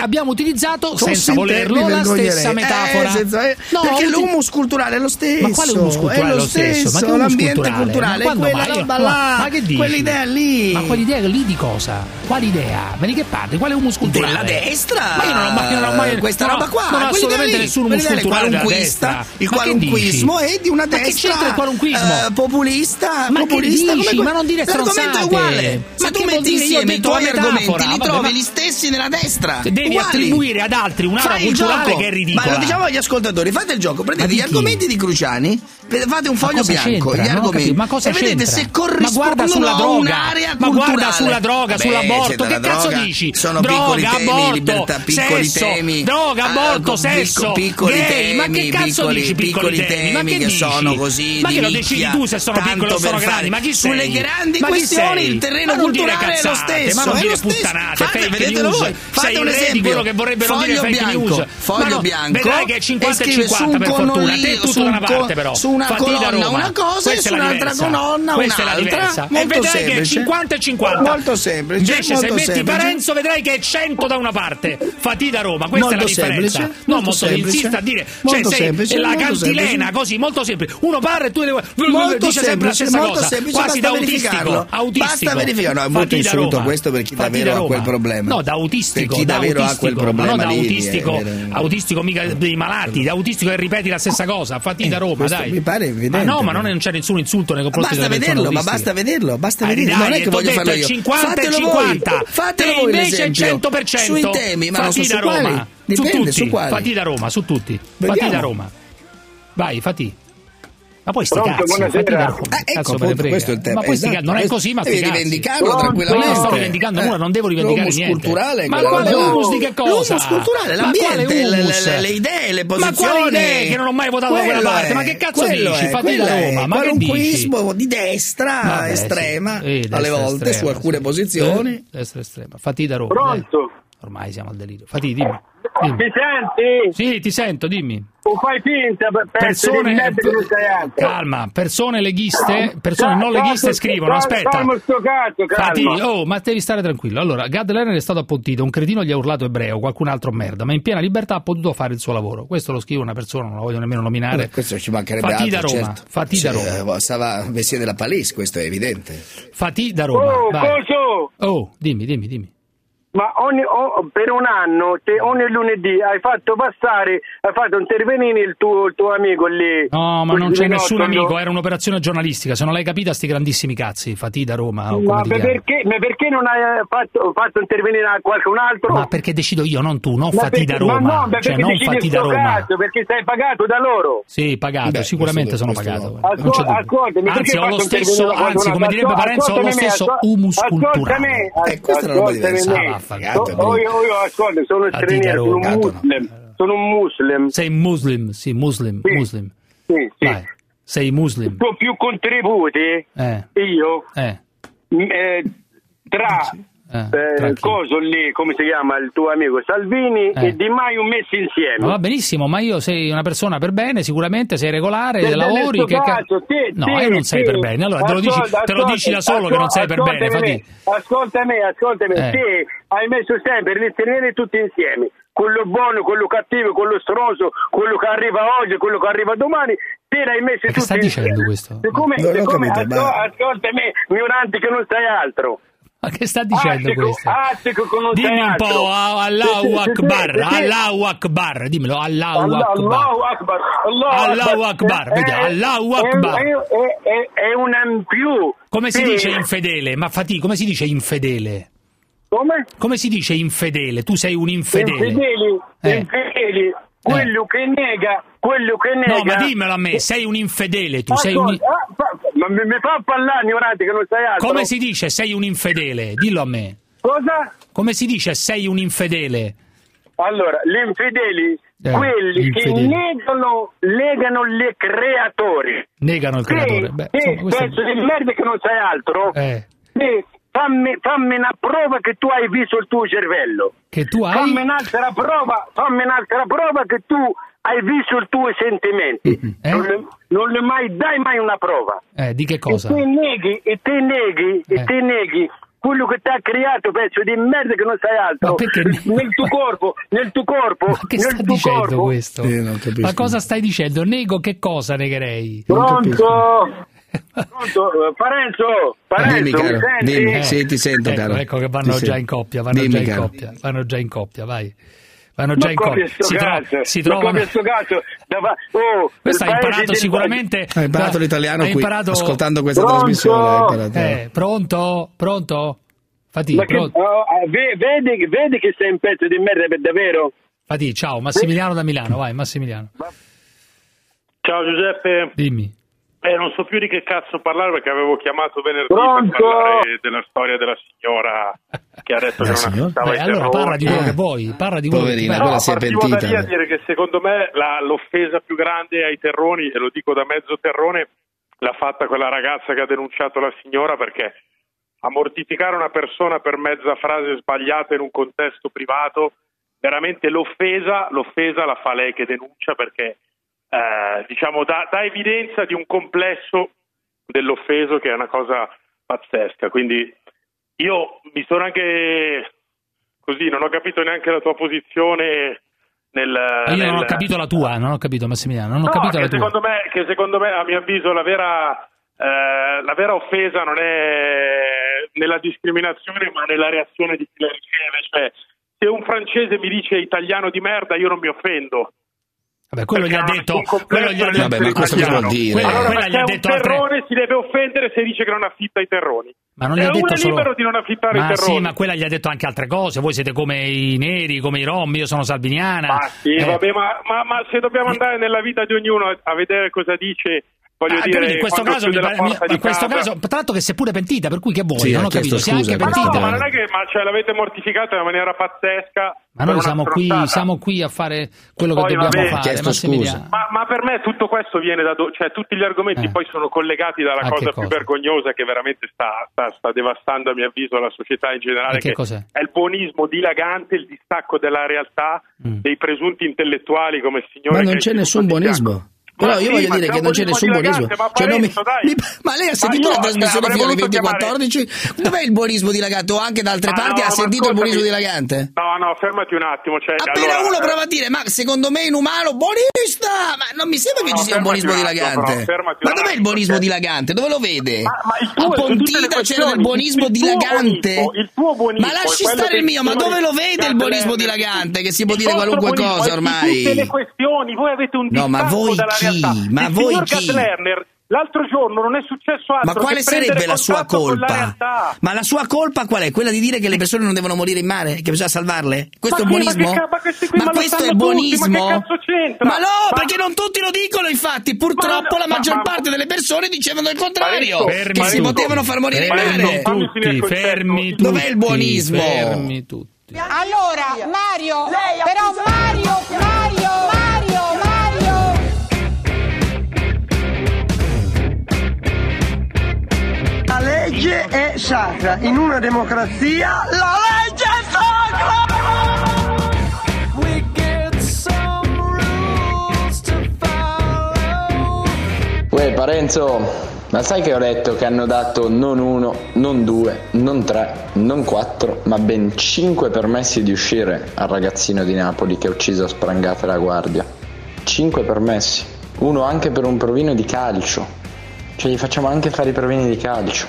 abbiamo utilizzato senza volerlo la stessa Eh, metafora. eh, No, perché l'humus culturale è lo stesso. Ma quale humus culturale è lo stesso? Ma che l'ambiente culturale? è quella roba là, ma che dici? quell'idea lì. Ma quell'idea lì di cosa? Quale idea? Ma di che parte? Quale humus culturale? Della destra. Ma io non ho, ma io non ho mai questa no, roba qua, Non quell'idea assolutamente lì, nessun lì, culturale qualunquista. Il Ma che qualunquismo è di una Ma che destra c'entra il qualunquismo? eh, populista, Ma che populista dici? come Ma non dire L'argomento è uguale. Ma Se tu che vuol metti insieme i tuoi argomenti, li trovi ma- gli stessi nella destra. Devi attribuire ad altri un'area culturale che è ridicola. Ma lo diciamo agli ascoltatori, fate il gioco, prendete Ma gli argomenti di Cruciani, fate un Ma foglio bianco, gli argomenti. ma cosa e vedete se Ma guarda corrispondono sulla a droga, un'area ma culturale. guarda sulla droga, sull'aborto, che cazzo dici? Sono droga, libertà, piccoli sesso, temi. Droga, ah, aborto, ah, sesso, piccoli gay, temi, ma che cazzo piccoli, dici piccoli, piccoli temi? Ma che, che sono così ma che lo decidi tu se sono piccoli o sono grandi? Ma chi sei? Sulle grandi ma questioni il terreno culturale cazzate, è lo stesso. Ma non dire puttanate, fate, vedetelo voi. Fate un esempio. quello che vorrebbero foglio dire fake news. Foglio bianco. Vedrai che è 50 e 50 per fortuna. Te tu da una parte però. Su una colonna una cosa e su un'altra colonna un'altra. E vedrai che è 50 e 50. Molto semplice. Invece se metti Parenzo vedrai che è 100 da una parte parte, fatina Roma. Questa molto è la differenza. Semplice, no, molto semplice. Si a dire, molto cioè, semplice, la cantilena semplice. così, molto semplice. Uno parla e tu devi molto dice sempre la stessa molto cosa, semplice, quasi da autistico, autistico. Basta verificare, no, è molto fatina questo per chi davvero ha quel problema. No, da autistico, per chi davvero ha quel problema no, da autistico, eh, eh. autistico mica dei malati, da autistico che ripeti la stessa cosa, fatina eh, Roma, dai. Mi pare evidente. no, ma non c'è nessun insulto nei confronti della persona. Basta vederlo, ma basta vederlo, basta vederlo. Non è che voglio farlo io. 50 e 50. Fatelo e invece è 100% temi, ma fatti da Roma. Dipende, su tutti, quali. fatti da Roma, su tutti. Fatti da Roma. Vai, fatti. Ma poi sti Pronto, cazzo, fatti da Roma. Eh, ecco, appunto, questo è il tema. Ma poi esatto. sti, non è esatto. così, ma sti Devi rivendicarlo tranquillamente. Ma io sto rivendicando nulla, non devo rivendicare l'humus niente. culturale. Ma quale humus di che cosa? L'humus culturale, l'ambiente, le, le, le idee, le posizioni. Ma quali idee che non ho mai votato da quella parte? Ma che cazzo dici? Fatti da Roma, ma che dici? di destra estrema eh, alle volte su alcune posizioni. Eh, destra estrema. Fatti da Roma. Pronto? Ormai siamo al delirio. Fatì, dimmi. Eh, dimmi. Mi senti? Sì, ti sento, dimmi. Tu fai finta per persone, calma, persone leghiste, persone non leghiste scrivono, aspetta. Calma sto cazzo, Fati, oh, ma devi stare tranquillo. Allora, Gad Lerner è stato appuntito, un cretino gli ha urlato ebreo, qualcun altro merda, ma in piena libertà ha potuto fare il suo lavoro. Questo lo scrive una persona, non la voglio nemmeno nominare. Eh, questo ci mancherebbe Fati altro, da Roma, certo. Fati cioè, da Roma. Eh, stava vestito della palisse, questo è evidente. Fatì da Roma, oh, Oh, dimmi, dimmi, dimmi ma ogni, oh, per un anno, te, ogni lunedì hai fatto passare, hai fatto intervenire il tuo, il tuo amico lì. No, ma non c'è nessun amico, era un'operazione giornalistica, se non l'hai capita sti grandissimi cazzi, fatti da Roma. ma, perché, ma perché non hai eh, fatto, fatto intervenire qualcun altro? Ma perché decido io, non tu, non fatti da Roma. Ma no, ma cioè, non fatti da Roma. Cazzo, perché sei pagato da loro. Sì, pagato, Beh, sicuramente sono questo pagato. Questo ascoltami, anzi, ho lo stesso, anzi, come direbbe Parenzo, ho lo stesso humus culturale. Eh, questa è la roba diversa affagato. Oh, oh, io, io, ascolta, sono straniero, sono un muslim. No. Sono un muslim. Sei muslim, sì, muslim, sì. muslim. Sì, sì. Vai, sei muslim. Ho più contributi eh. io eh. Eh, tra eh, eh coso lì, come si chiama il tuo amico Salvini eh. e Di Maio messi insieme. Va benissimo, ma io sei una persona per bene, sicuramente sei regolare, sei lavori. Che caso, no, te, io non sei per bene. Allora ascolta, te, lo dici, ascolta, te, lo dici, da solo ascolta, che non sei per bene. Fatti... Ascoltami, ascoltami, eh. te hai messo sempre gli stranieri tutti insieme. Quello buono, quello cattivo, quello stroso, quello che arriva oggi, quello che arriva domani, te l'hai messo tutti insieme. Sta dicendo questo? Siccome, no, siccome capito, ascol- ma... ascoltami, ignorante che non sai altro. Ma che sta dicendo questo? Dimmi un po', Allahu Akbar, Allahu Akbar, dimmelo, Allahu Akbar. Allahu Akbar, eh, vedi, Allahu eh, Akbar. Eh, è un in più. Come si dice infedele? Ma Fati, come si dice infedele? Come? Come si dice infedele? Tu sei un infedele. Infedeli, eh. infedeli. Quello che nega, quello che nega. No, ma dimmelo a me, sei un infedele, tu sei un... Ma mi, mi fa parlare, ignorante, che non sai altro. Come si dice sei un infedele? Dillo a me. Cosa? Come si dice sei un infedele? Allora, gli infedeli, Eh, quelli gli che negano, legano le creatori. Negano il creatore. Beh, insomma, questo- pezzo di merda che non sai altro. Eh, Sì, fammi, fammi una prova che tu hai visto il tuo cervello. che tu hai... Fammi un'altra prova, fammi un'altra prova che tu hai visto i tuoi sentimenti, eh? non, le, non, le, mai dai mai una prova. Eh, di che cosa? E te neghi, e te neghi, eh. e te neghi quello che ti ha creato pezzo di merda che non sai altro nel tuo corpo nel tuo corpo ma che stai dicendo corpo? questo eh, ma cosa stai dicendo nego che cosa negherei pronto Pronto, eh, Parenzo, eh, Parenzo dimmi, caro, mi senti? Dimmi, eh, sì, ti sento, ecco, caro. Ecco che vanno dimmi. già in coppia, vanno dimmi, già in caro. coppia, vanno già in coppia, vai vanno già in coppia. Si, tro- si trovano. questo caso, dav- oh, questo ha imparato sicuramente. Ha imparato l'italiano qui, imparato... ascoltando questa pronto? trasmissione. Eh, pronto? Pronto? Fatih, che, pronto? Oh, ah, vedi, vedi, che sei un pezzo di merda per davvero? Fatì, ciao, Massimiliano da Milano, vai Massimiliano. Ciao Giuseppe. Dimmi. Eh, non so più di che cazzo parlare perché avevo chiamato venerdì Pronto? per parlare della storia della signora che ha detto che non affittava Beh, allora parla di quello che vuoi, parla di quello che Poverina, pare. quella si è partivo da lì a dire che secondo me la- l'offesa più grande ai terroni, e lo dico da mezzo terrone, l'ha fatta quella ragazza che ha denunciato la signora perché a mortificare una persona per mezza frase sbagliata in un contesto privato, veramente l'offesa, l'offesa la fa lei che denuncia perché eh, diciamo dà, dà evidenza di un complesso dell'offeso che è una cosa pazzesca. Quindi io mi sono anche così, non ho capito neanche la tua posizione nel... Io non ho nel- capito la tua, non ho capito Massimiliano, non ho No, capito che la tua. secondo, me, che secondo me, a mio avviso, la vera, eh, la vera offesa non è nella discriminazione, ma nella reazione di chi la riceve. Cioè, se un francese mi dice italiano di merda, io non mi offendo. Vabbè, quello gli ha detto, quello gli ha dell'essere Vabbè, ma questo cosa vuol dire? Quella- Allora, quella gli ha perché detto un altre- terrone si deve offendere se dice che non affitta i terroni. Ma non gli ha detto solo... libero di non affittare ma i terroni. sì, ma quella gli ha detto anche altre cose. Voi siete come i neri, come i rom, io sono salviniana. Ma sì, Eh, vabbè, ma, ma- ma se dobbiamo andare nella vita di ognuno a vedere cosa dice, voglio ah, dire, in questo caso, mi pare- mi- in questo casa- caso, tra l'altro che si è pure pentita, per cui che vuoi? Sì, non ho capito, si è anche scusa, Ma pentita. no, ma non è che ma, cioè, l'avete mortificata in maniera pazzesca. Ma noi siamo qui, siamo qui a fare quello che Poi, dobbiamo vabbè, fare. Ma, ma per me tutto questo viene da do- cioè tutti gli argomenti Eh. poi sono collegati dalla A che cosa più cosa? vergognosa che veramente sta, sta- sta devastando a mio avviso la società in generale, E che che cos'è? è il buonismo dilagante, il distacco dalla realtà Mm. dei presunti intellettuali come il signore Ma non che c'è nessun buonismo. Però io sì, voglio dire che non c'è nessun buonismo. dilagante, Ma, Cioè, non mi- Parenzo, mi- ma lei ha sentito io, la trasmissione cioè, fino alle avrei voluto chiamare- 2014? Dov'è il buonismo dilagato? Anche da altre Ma parti no, ha sentito il buonismo dilagante? No, no, fermati un attimo. Cioè, Appena allora, uno eh, prova a dire, ma secondo me inumano, buonista! Ma non mi sembra che No, ci sia un buonismo dilagante. però, ma dov'è il buonismo perché- dilagante? Dove lo vede? Ma, ma il tuo, a Pontida c'era del buonismo dilagante? ma lasci è stare il mio, ma dove lo vede il buonismo dilagante? Che si può dire qualunque cosa è di tutte le ormai. questioni, voi avete un No, ma distacco dalla chi? Realtà. Ma il voi chi? Gardner, l'altro giorno non è successo altro Ma quale sarebbe la sua la colpa? realtà. Ma la sua colpa qual è? Quella di dire che le persone non devono morire in mare? Che bisogna salvarle? Questo Ma è sì, ma buonismo? che ma ma questo è sanno tutti, buonismo? ma che cazzo c'entra? Ma no, Ma- perché non tutti lo dicono, infatti. Purtroppo Ma- la maggior ma- parte delle persone dicevano il contrario. Parenzo, che si Parenzo, potevano far morire in Parenzo, mare. Tutti, fermi tutti. Dov'è il buonismo? Fermi tutti. Allora, Mario, però Mario, Mario, legge è sacra. In una democrazia la legge è sacra! Uè Parenzo, ma sai che ho letto che hanno dato non uno, non due, non tre, non quattro, ma ben cinque permessi di uscire al ragazzino di Napoli che ha ucciso a sprangate la guardia. Cinque permessi, uno anche per un provino di calcio. Cioè gli facciamo anche fare i provini di calcio.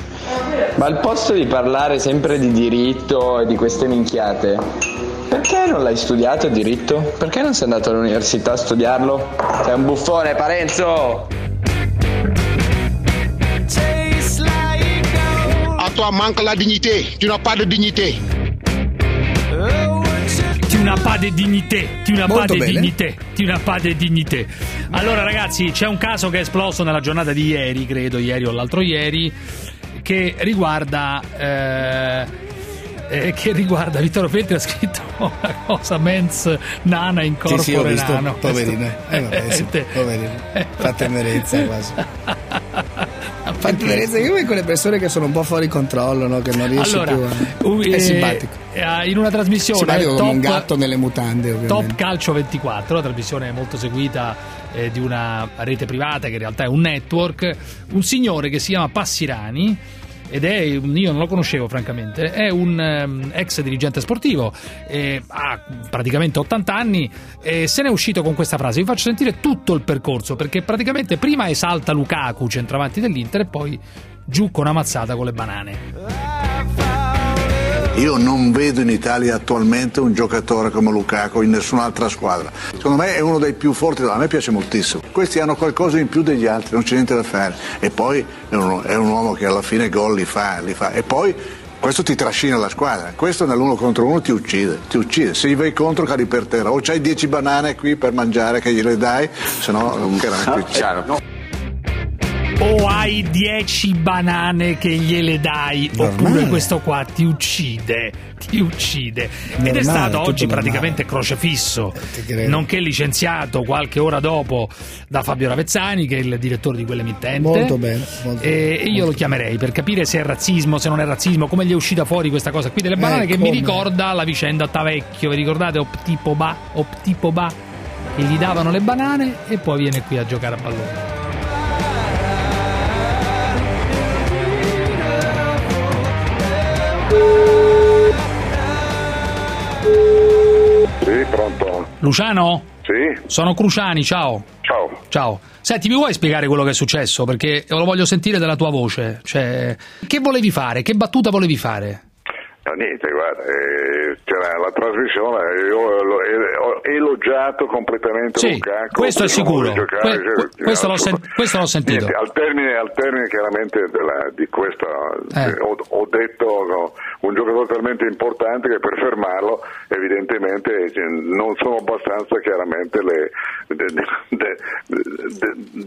Ma al posto di parlare sempre di diritto e di queste minchiate, perché non l'hai studiato diritto? Perché non sei andato all'università a studiarlo? Sei un buffone, Parenzo! À toi manque la dignité. Tu n'as pas de dignité. Una de dignité, ti una pas Molto de bene. dignité, ti una de dignité. Allora ragazzi, c'è un caso che è esploso nella giornata di ieri, credo ieri o l'altro ieri, che riguarda eh, eh, che riguarda Vittorio Feltri ha scritto una cosa mens nana in corpo Sì, sì, ho visto, nano. poverino. Eh, vabbè, sì, Te- poverino. Fa tenerezza quasi. Fa tenerezza io come quelle persone che sono un po' fuori controllo, no? che non riesci Allora, più a... uh, È eh, simpatico. eh, in una trasmissione Simpatico come un top- gatto nelle mutande, Top ovviamente. Calcio 24, la trasmissione molto seguita eh, di una rete privata che in realtà è un network, un signore che si chiama Passirani ed è, io non lo conoscevo francamente, è un ehm, ex dirigente sportivo, eh, ha praticamente 80 anni e se n'è uscito con questa frase, vi faccio sentire tutto il percorso perché praticamente prima esalta Lukaku, centravanti dell'Inter e poi giù con una mazzata con le banane. Io non vedo in Italia attualmente un giocatore come Lukaku in nessun'altra squadra. Secondo me è uno dei più forti, a me piace moltissimo. Questi hanno qualcosa in più degli altri, non c'è niente da fare. E poi è un, è un uomo che alla fine gol li fa, li fa. E poi questo ti trascina la squadra, questo nell'uno contro uno ti uccide, ti uccide. Se gli vai contro cadi per terra, o c'hai 10 banane qui per mangiare che gliele dai, se no non che più. O hai 10 banane che gliele dai oppure Normale. questo qua ti uccide ti uccide ed è Normale, stato oggi normale. praticamente crocefisso credo. nonché licenziato qualche ora dopo da Fabio Ravezzani che è il direttore di quell'emittente Molto bene, molto e io lo chiamerei per capire se è razzismo se non è razzismo come gli è uscita fuori questa cosa qui delle banane Eh, che mi come? ricorda la vicenda Tavecchio vi ricordate Optipoba Optipoba che gli davano le banane e poi viene qui a giocare a pallone Sì, pronto? Luciano? Sì? Sono Cruciani, ciao. Ciao. Ciao. Senti, mi vuoi spiegare quello che è successo? Perché lo voglio sentire dalla tua voce. Cioè, che volevi fare? Che battuta volevi fare? No, niente, guarda, eh, c'era la trasmissione, io ho elogiato completamente Sì, Lukaku. questo è sicuro. giocare, Que- cioè, que- questo l'ho sen- assolutamente. questo l'ho sentito. Niente, al, termine, al termine chiaramente della- di questa, Eh. eh, ho, ho detto no, un giocatore talmente importante che per fermarlo evidentemente cioè, non sono abbastanza chiaramente le... de- de- de- de-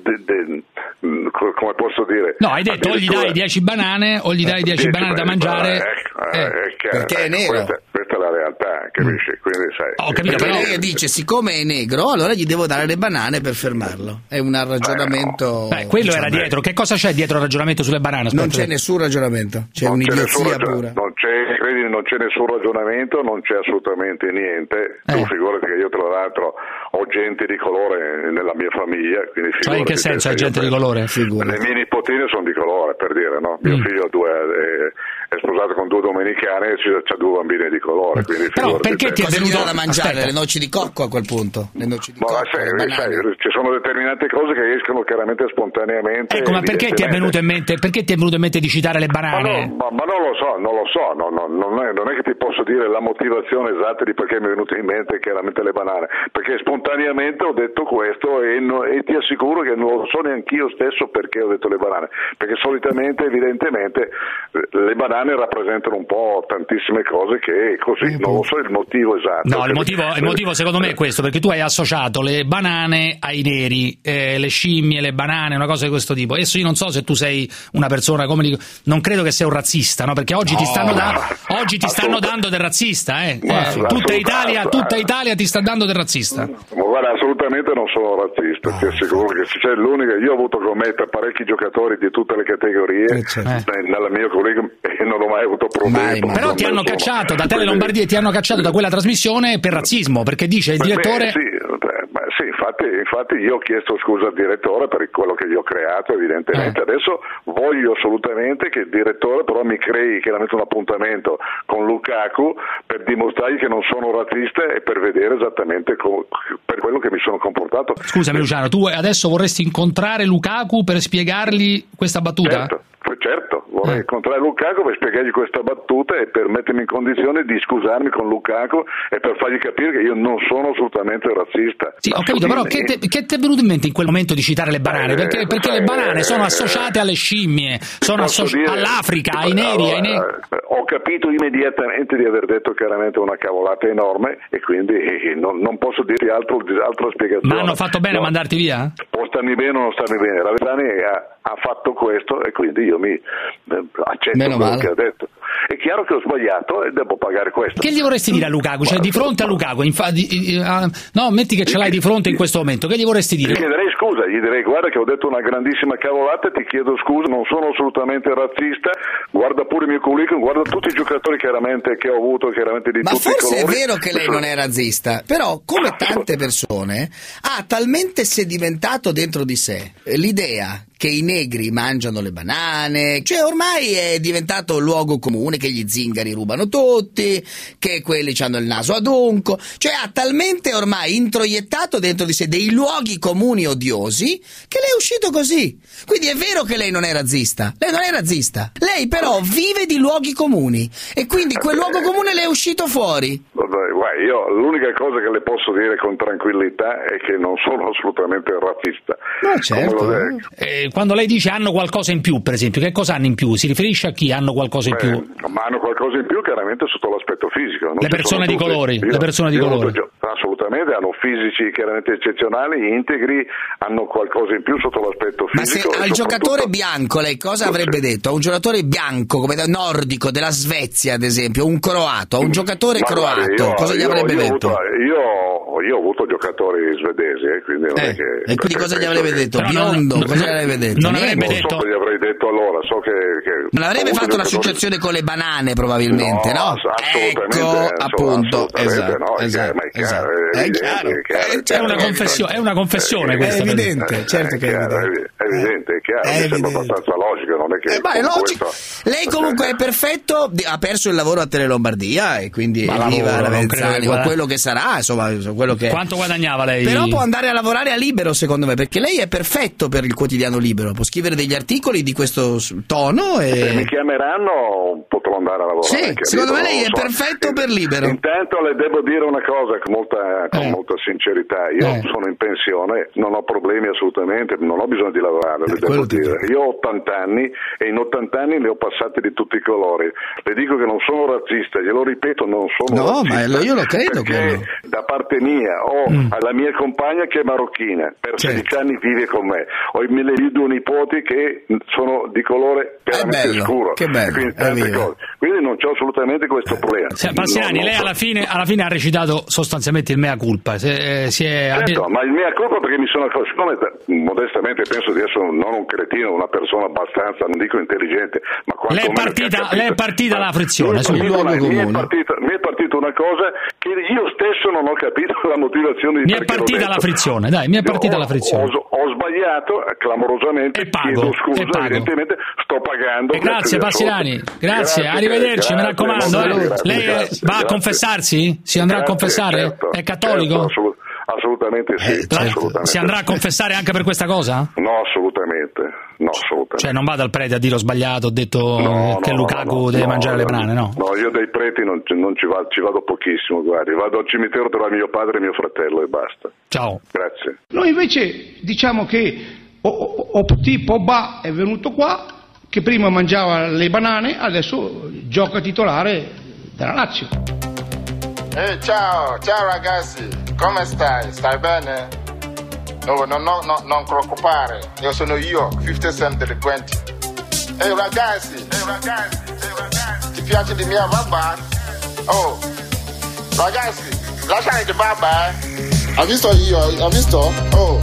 de- de- de- co- come posso dire? No, hai detto o gli dai 10 banane o gli dai 10 banane da mangiare. Ecco, Eh. È chiaro, Perché è nero. Questa, questa è la realtà, capisci? Quindi, sai, Ho capito, Perché però- lei dice, siccome è negro, allora gli devo dare le banane per fermarlo. È un ragionamento... Beh, quello era diciamo, dietro. Che cosa c'è dietro il ragionamento sulle banane? Non Aspetta. c'è nessun ragionamento, c'è non un'idiozia pura. non c'è, credimi, non c'è nessun ragionamento, non c'è assolutamente niente. Eh. Tu figurati che io tra l'altro ho gente di colore nella mia famiglia, quindi Cioè, in che figurati senso hai gente di colore? Le mie nipotine sono di colore, per dire, no? Mio Mm. figlio ha due, eh, è sposato con due domenicane e ha due bambine di colore, quindi Però figurati perché ti è venuto da mangiare? Aspetta. Le noci di cocco a quel punto? Le noci di Ma cocco, sai, sai, ci sono determinate cose che escono chiaramente spontaneamente. Ecco, ma perché ti è evidentemente. venuto in mente, perché ti è venuto in mente di citare le Ma, banane? no, ma- ma non lo so, non lo so, no, no, non, è, non è che ti posso dire la motivazione esatta di perché mi è venuto in mente chiaramente le banane, perché spontaneamente ho detto questo e, no- e ti assicuro che non lo so neanche io stesso perché ho detto le banane, perché solitamente, evidentemente, le banane rappresentano un po' tantissime cose che così, non lo so il motivo esatto. No, il motivo, il motivo secondo me è questo, perché tu hai associato le banane ai neri, eh, le scimmie, le banane, una cosa di questo tipo. Adesso io non so se tu sei una persona come dico, non credo che sei un razzista, no? Perché oggi ti No, stanno, da- oggi ti stanno dando del razzista, eh. Ma Eh, tutta, Italia, tutta Italia ti sta dando del razzista. Ma guarda, assolutamente non sono razzista, ti assicuro che c'è l'unica, io ho avuto con me parecchi giocatori di tutte le categorie eh, nella mia curriculum e non ho mai avuto problemi. Però ti hanno cacciato da Tele Lombardia, ti hanno cacciato da quella trasmissione per razzismo, perché dice il direttore... sì, beh, sì, infatti, infatti io ho chiesto scusa al direttore per quello che gli ho creato, evidentemente. Eh. Adesso voglio assolutamente che il direttore però mi crei chiaramente un appuntamento con Lukaku per dimostrargli che non sono razzista e per vedere esattamente co- per quello che mi sono comportato. Scusami Luciano, tu adesso vorresti incontrare Lukaku per spiegargli questa battuta? Certo, certo, vorrei incontrare Lukaku per spiegargli questa battuta e per mettermi in condizione di scusarmi con Lukaku e per fargli capire che io non sono assolutamente razzista. Sì, ho capito, però che te- che ti è venuto in mente in quel momento di citare le banane? Perché, perché le banane sono associate alle scimmie, sono associ- dire- all'Africa, ai neri, ai neri. Allora, eh, ho capito immediatamente di aver detto chiaramente una cavolata enorme e quindi eh, non, non posso dirti altro, altra spiegazione. Ma hanno fatto bene a No, mandarti via? Può starmi bene o non starmi bene, la Verani ha, ha fatto questo e quindi io mi eh, accetto Meno quello male. che ha detto. È chiaro che ho sbagliato e devo pagare questo. Che gli vorresti dire a Lukaku? Cioè, di fronte a Lukaku, infatti, eh, ah, no, metti che ce l'hai di fronte in questo momento, che gli vorresti Gli dire? chiederei scusa, gli direi guarda che ho detto una grandissima cavolata, ti chiedo scusa, non sono assolutamente razzista, guarda pure il mio curriculum, guarda tutti i giocatori chiaramente che ho avuto, chiaramente di Ma tutti i forse è colori. vero che lei non è razzista, però come tante persone ha talmente sedimentato dentro di sé l'idea che i negri mangiano le banane, cioè ormai è diventato un luogo comune che gli zingari rubano tutti, che quelli hanno il naso adunco, cioè ha talmente ormai introiettato dentro di sé dei luoghi comuni odiosi che lei è uscito così. Quindi è vero che lei non è razzista, lei non è razzista, lei però vive di luoghi comuni e quindi quel luogo comune le è uscito fuori. Vabbè, guarda, io l'unica cosa che le posso dire con tranquillità è che non sono assolutamente razzista. Ma certo. Come lo Eh, quando lei dice hanno qualcosa in più, per esempio, che cosa hanno in più? Si riferisce a chi hanno qualcosa in più? Beh, ma hanno qualcosa in più chiaramente sotto l'aspetto fisico. non Le persone tutti. colori, Io- le persone di io gio- Assolutamente, hanno fisici chiaramente eccezionali, integri, hanno qualcosa in più sotto l'aspetto Ma se fisico. al giocatore bianco lei cosa avrebbe detto? A un giocatore bianco, come da- nordico, della Svezia ad esempio, un croato, a un giocatore Ma guardi, croato, io- cosa gli io- avrebbe io ho detto? avuto- io, io ho avuto giocatori svedesi, eh, quindi non è che... E quindi cosa gli avrebbe detto? Però Biondo, no, cosa gli avrebbe detto? Non, Niente. so cosa gli avrei detto allora, so che... che Non avrebbe fatto un'associazione con le banane probabilmente, no? ass- assolutamente, Ecco, appunto, assolutamente esatto, no, è esatto, è chiaro, esatto. è È evidente, chiaro, è chiaro, è è È una, è una confessione È questa. per- evidente, certo che è evidente. È evidente, è chiaro, È mi sembra evidente. abbastanza logico, non è che... Eh, ma è con logico. Lei comunque è perfetto, ha perso il lavoro a Tele Lombardia e quindi viva la non che o quello che sarà, insomma, quello che Quanto guadagnava lei? Però può andare a lavorare a libero, secondo me, perché lei è perfetto per il quotidiano libero. Può scrivere degli articoli di questo tono Se mi e. chiameranno potrò andare a lavorare. Sì, secondo me libero, lei non è so. perfetto per libero. Intanto le devo dire una cosa con molta, con molta sincerità. Io Eh. sono in pensione, non ho problemi assolutamente, non ho bisogno di lavorare, le devo dire. Io ho 80 anni e in 80 anni ne ho passati di tutti i colori. Le dico che non sono razzista, glielo ripeto, non sono No, razzista. ma lo- io lo credo perché quello. da parte mia ho la mia compagna che è marocchina, per Certo. 16 anni vive con me. Ho i miei due nipoti che sono di colore veramente bello, scuro. che bello, Quindi, tante evviva. cose. Quindi non c'ho assolutamente questo problema. Cioè, Passiani, lei so. alla fine, alla fine ha recitato sostanzialmente il mea culpa. Se, eh, si è, Certo, ma il mia colpa perché mi sono siccome modestamente penso di essere non un cretino, una persona abbastanza, non dico intelligente, ma lei, è partita, lei è partita la frizione. Mi è partita una cosa che io stesso non ho capito la motivazione di Mi è partita la frizione, dai, mi è partita ho- la frizione. Ho, ho sbagliato clamorosamente, chiedo scusa, e pago. evidentemente sto pagando. Grazie Passiani, grazie, arrivederci, mi raccomando. eh. lei va a confessarsi? Si andrà a Grazie, confessare? certo, È cattolico? certo, assolut- assolutamente sì. La- assolutamente si andrà a confessare anche per questa cosa? No, assolutamente. No, assolutamente. Cioè non va dal prete a dire ho sbagliato, ho detto No, che no, Lukaku no, deve no, mangiare le banane, no? No, io dai preti non, ci- non ci, vado, ci vado pochissimo, guardi. Vado al cimitero tra mio padre e mio fratello e basta. Ciao. Grazie. Noi invece diciamo che o, o, o tipo Ba è venuto qua, che prima mangiava le banane, adesso gioca titolare della Lazio. Ehi, ciao, ciao ragazzi, come stai? Stai bene? No, no, no, no, non preoccupare, io sono io, 50 Cent delinquenti. Ehi ragazzi, ehi ragazzi, ehi ragazzi, ti piace di mia babà? Oh, ragazzi, lasciate di babà, eh? Ha visto io, ha visto? Oh,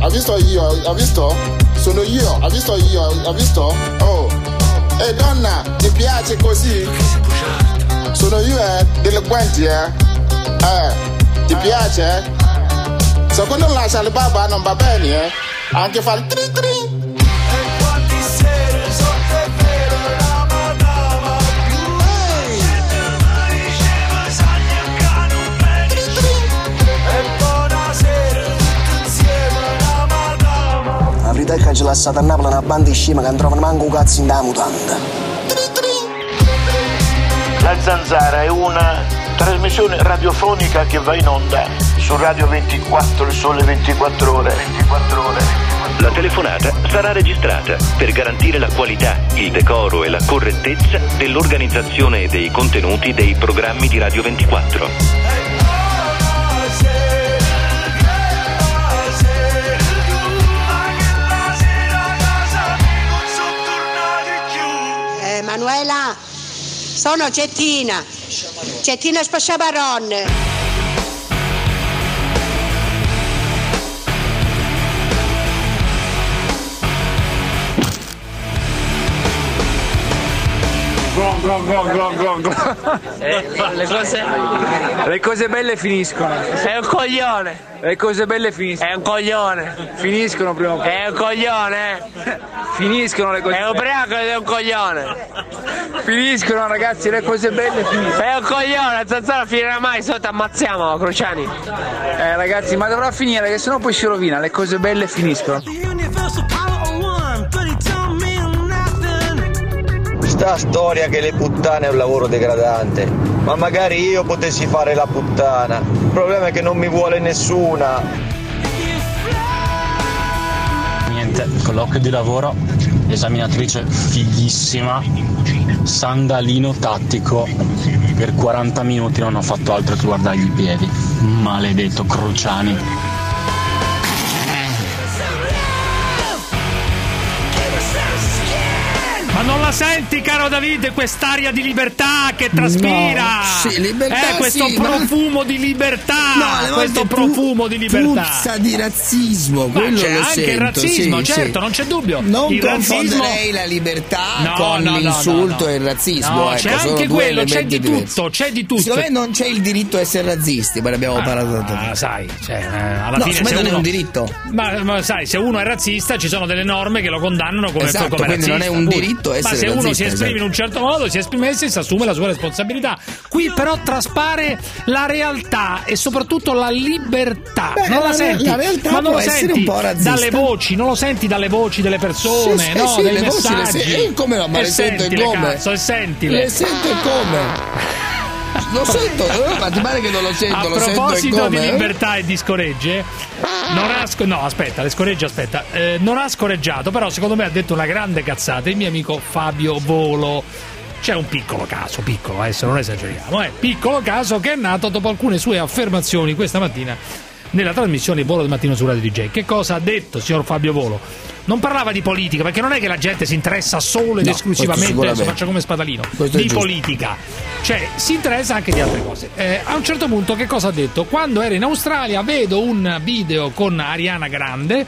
ha visto io, ha visto? Sono io, ha visto io, ha visto? Oh, ehi donna, ti piace così? Sono io, eh, delinquenti, eh? Eh, ti piace, eh? Se quando lascia le baba non va bene, eh? Anche fa il tri tri. La verità è che ci lasciate a Napoli una banda di scema che non trovano manco un cazzo in da mutanda. La Zanzara è una trasmissione radiofonica che va in onda su Radio 24, il sole 24 ore. 24 ore. La telefonata sarà registrata per garantire la qualità, il decoro e la correttezza dell'organizzazione e dei contenuti dei programmi di Radio 24. Eh, Manuela, sono Cettina. Cettina Spasciabaron. Gong, gong, gong, gong, gong, gong. le cose Le cose belle finiscono. è un coglione Le cose belle finiscono. è un coglione Finiscono prima o poi. è un coglione eh. Finiscono le cose è ubriaco ed è un coglione Finiscono ragazzi, le cose belle finiscono. è un coglione Zanzara finirà mai sotto ammazziamo Cruciani Eh ragazzi, ma dovrà finire che sennò poi si rovina, le cose belle finiscono. Sta storia che le puttane è un lavoro degradante, ma magari io potessi fare la puttana. Il problema è che non mi vuole nessuna. Niente, colloquio di lavoro, esaminatrice fighissima, sandalino tattico, per 40 minuti non ho fatto altro che guardargli i piedi. Maledetto Cruciani. Ma non la senti, caro Davide, quest'aria di libertà che traspira? No, sì, libertà, Eh, questo sì, ma- profumo di libertà. No, questo pu- profumo di libertà. Puzza di razzismo, Ma quello c'è lo anche sento, il razzismo, sì, certo, non c'è dubbio. Non il confonderei razzismo... la libertà No, con no, l'insulto e il razzismo. Ecco, c'è anche quello, c'è di diversi. tutto, c'è di tutto. Secondo me non c'è il diritto a essere razzisti, ma ne abbiamo parlato tanto. Ah, sai, cioè, eh, alla No, fine se non è uno... un diritto. Ma, ma sai, se uno è razzista ci sono delle norme che lo condannano come, Esatto, come quindi non razzista. è un appunto. Essere Ma se uno razzista, si esprime esatto. in un certo modo, si esprimesse, si assume la sua responsabilità. Qui però traspare la realtà e soprattutto la libertà. Beh, non la, la- senti, la realtà ma non può lo essere senti un po' razzista. dalle voci, non lo senti dalle voci delle persone, Sì, sì, no, sì, dei le voci le messaggi. se- eh, come no, ma E le sento come? cazzo, e sentile. Le sento e come? Lo sento, eh, ma ti pare che non lo sento, A lo sento proposito di come? libertà e di scoregge, non ha sc- no, aspetta, le scoregge, aspetta, eh, non ha scoreggiato, però secondo me ha detto una grande cazzata il mio amico Fabio Volo. C'è un piccolo caso, piccolo, adesso non esageriamo, eh, piccolo caso che è nato dopo alcune sue affermazioni questa mattina nella trasmissione Volo del mattino su Radio DJ. Che cosa ha detto, signor Fabio Volo? Non parlava di politica, perché non è che la gente si interessa solo ed No, esclusivamente, adesso faccio come spadalino, Questo di politica. Cioè, si interessa anche di altre cose. Eh, a un certo punto, che cosa ha detto? Quando era in Australia, vedo un video con Ariana Grande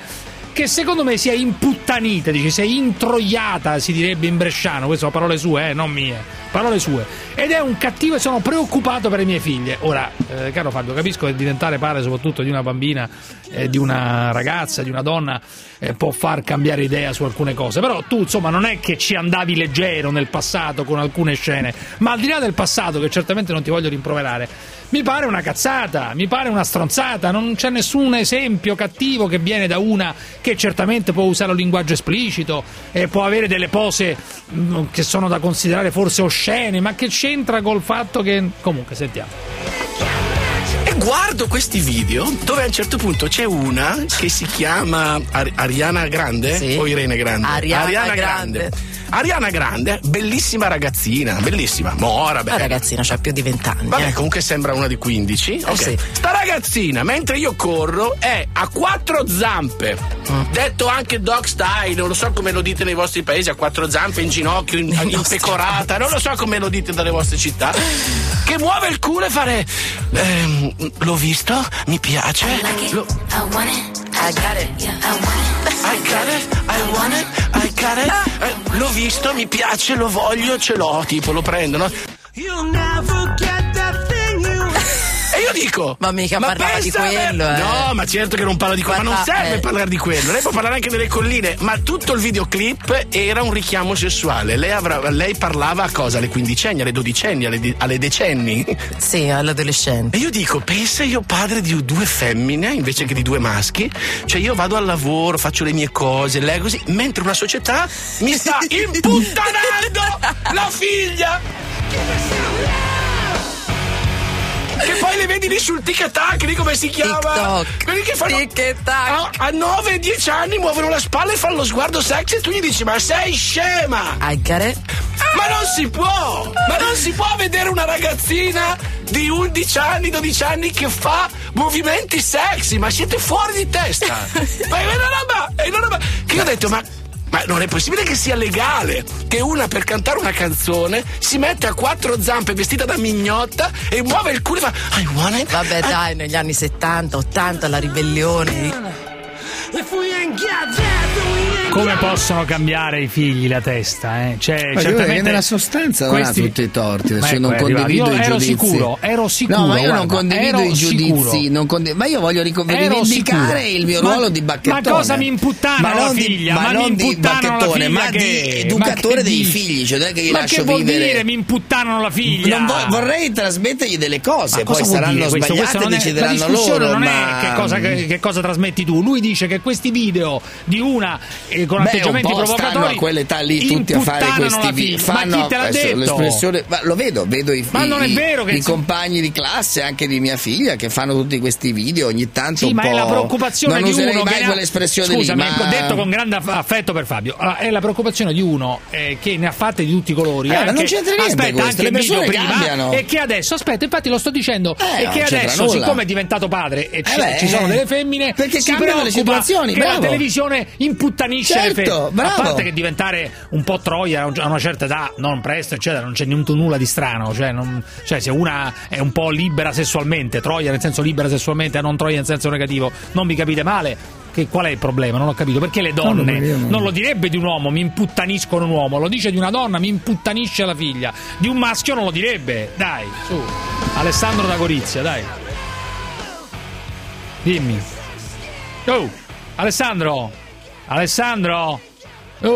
che secondo me si è imputtanita, dice, si è introiata, si direbbe in bresciano, queste sono parole sue, eh, non mie, parole sue. Ed è un cattivo e sono preoccupato per le mie figlie. Ora, eh, caro Fabio, capisco che diventare padre soprattutto di una bambina, eh, di una ragazza, di una donna, eh, può far cambiare idea su alcune cose, però tu insomma non è che ci andavi leggero nel passato con alcune scene, ma al di là del passato, che certamente non ti voglio rimproverare, mi pare una cazzata, mi pare una stronzata, non c'è nessun esempio cattivo che viene da una che certamente può usare un linguaggio esplicito e può avere delle pose mm, che sono da considerare forse oscene, ma che c'entra col fatto che... Comunque, sentiamo. E guardo questi video dove a un certo punto c'è una che si chiama Ar- Ariana Grande Sì. o Irene Grande? Ariana Grande. Ariana Grande, bellissima ragazzina, bellissima, mora, bella. La ragazzina c'ha più di vent'anni. Vabbè, eh. comunque sembra una di 15. Ok. sì. Sta ragazzina, mentre io corro, è a quattro zampe. Mm. Detto anche dog style, non lo so come lo dite nei vostri paesi, a quattro zampe, in ginocchio, in, impecorata, non lo so come lo dite dalle vostre città. Che muove il culo e fare. ehm, l'ho visto? Mi piace. Lo- I want it. I got it. I want it. I got it, I want it, I got it. Eh, l'ho visto, mi piace, lo voglio, ce l'ho, tipo lo prendo, no? E io dico. Ma mica parlava di quello, eh. No, ma certo che non parla di quello. Ma non serve eh. parlare di quello. Lei può parlare anche delle colline. Ma tutto il videoclip era un richiamo sessuale. Lei, avrà- lei parlava a cosa? Alle quindicenni, alle dodicenni, alle, di- alle decenni? Sì, all'adolescente. E io dico, pensa io padre di due femmine invece che di due maschi. Cioè io vado al lavoro, faccio le mie cose, lei così, mentre una società mi sta imputtanando la figlia. Che poi le vedi lì sul tic tac, lì come si chiama? TikTok. Quelli che fanno. A, a 9-10 anni muovono la spalla e fanno lo sguardo sexy e tu gli dici: Ma sei scema! It. Ma non si può! Ma non si può vedere una ragazzina di 11 anni, 12 anni che fa movimenti sexy, ma siete fuori di testa! ma è una roba, è una roba che io ho detto, ma. Ma non è possibile che sia legale che una per cantare una canzone si mette a quattro zampe vestita da mignotta e muove il culo e fa I want it. Vabbè, dai, negli anni 70, 80, la ribellione. Come possono cambiare i figli la testa? Eh? Cioè, Ma certamente nella sostanza non questi- ha tutti i torti, non ecco, è arrivato. condivido Io i ero giudizi. sicuro, ero sicuro. No, ma io non guarda, condivido ero i giudizi, sicuro. non condi- ma io voglio Ero rivendicare il mio Ma- ruolo di bacchettone. ma cosa mi imputtano Ma la non di- figlia? Ma, non di bacchettone, figlia ma che- di educatore dei dici? figli, cioè non è che gli Ma lascio che vuol vivere. dire mi imputtano la figlia? Non vo- vorrei trasmettergli delle cose, Ma poi saranno sbagliate non e è- decideranno loro. non ma... è cosa, che, che cosa trasmetti tu. Lui dice che questi video di una eh, con Beh, atteggiamenti un provocatori a quell'età lì tutti a fare questi video. Ma chi te l'ha adesso detto? l'espressione, ma lo vedo, vedo i, Ma i- non è vero che i si- compagni di classe anche di mia figlia che fanno tutti questi video ogni tanto Sì, un ma po'. è la preoccupazione non di uno mai che ha- quell'espressione Scusami, lì, ma... detto con grande aff- affetto per Fabio. Allora, è la preoccupazione di uno eh, che ne ha fatte di tutti i colori. Eh, ma anche- non c'entra niente aspetta, questo, anche le persone prima, cambiano. E che adesso, aspetta, infatti lo sto dicendo, Eh, e che adesso, nulla. siccome è diventato padre e ci, Eh beh, ci sono delle femmine, perché si le preoccupa situazioni, che la bravo. televisione imputtanisce le Certo, bravo. A parte che diventare un po' troia a un- a una certa età, non presto, eccetera, non c'è niente- nulla di strano. Cioè, non- cioè, se una è un po' libera sessualmente, troia nel senso libera sessualmente, non troia nel senso negativo, non mi capite male. Che, qual è il problema? Non ho capito. Perché le donne non lo direbbe di un uomo, mi imputtaniscono un uomo, lo dice di una donna, mi imputtanisce la figlia. Di un maschio non lo direbbe. Dai, su. Alessandro da Gorizia, dai. Dimmi. Oh, Alessandro. Alessandro. Oh,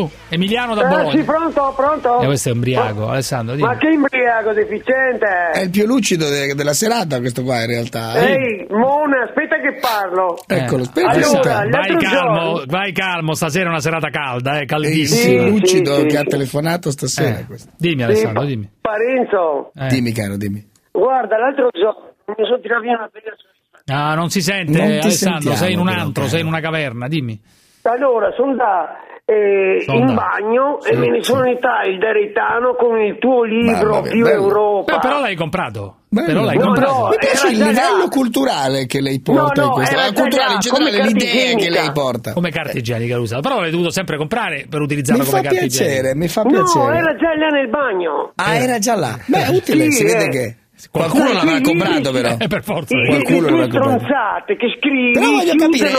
oh. Emiliano da Eh, Bologna. sì, pronto, pronto? Eh, questo è umbriaco, Alessandro. Ma Dimmi. che imbriaco deficiente! È il più lucido de- della serata questo qua in realtà. eh. Ehi, Mona, aspetta che parlo. Eccolo, Eh, aspetta. Allora, vai l'altro calmo, giorno- vai calmo, stasera è una serata calda, eh, È il caldissima. più lucido sì, sì, che ha sì. telefonato stasera. Eh, questo. Dimmi Alessandro, dimmi. Parenzo, Eh. Dimmi caro, dimmi. guarda, l'altro giorno mi sono tirato via una bella Ah, non si sente, Non ti Alessandro, sentiamo, sei in un antro, sei in una caverna, dimmi. Allora, sono andato eh, Sono in bagno e Sì, me ne sono unitato il Deretano con il tuo libro Più bello. Europa. Beh, però l'hai comprato. Bello. Però l'hai No, comprato. no, Mi piace il livello là. culturale che lei porta No, in no, questo. La culturale in generale, come l'idea che lei porta. Come carta igienica l'hai usata, però l'hai dovuto sempre comprare per utilizzarla Mi come fa carta piacere, igienica. mi fa No, piacere. era già là nel bagno. Ah, era già là. Beh, è utile, Sì, si vede eh. che qualcuno l'avrà comprato però. Eh, per forza. Qualcuno l'avrà tue comprato. stronzate che scrivi Però voglio capire,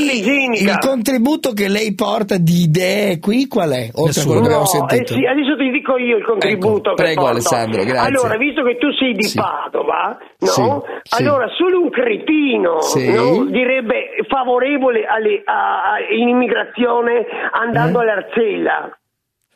lei, il contributo che lei porta di idee qui qual è? Oltre a quello che abbiamo No, sentito. eh sì, adesso ti dico io il contributo Ecco, prego, porto. Alessandro, grazie. Allora, visto che tu sei di Sì. Padova, no? Sì, sì. Allora, solo un cretino Sì. no? direbbe favorevole all'immigrazione andando all'Arcella.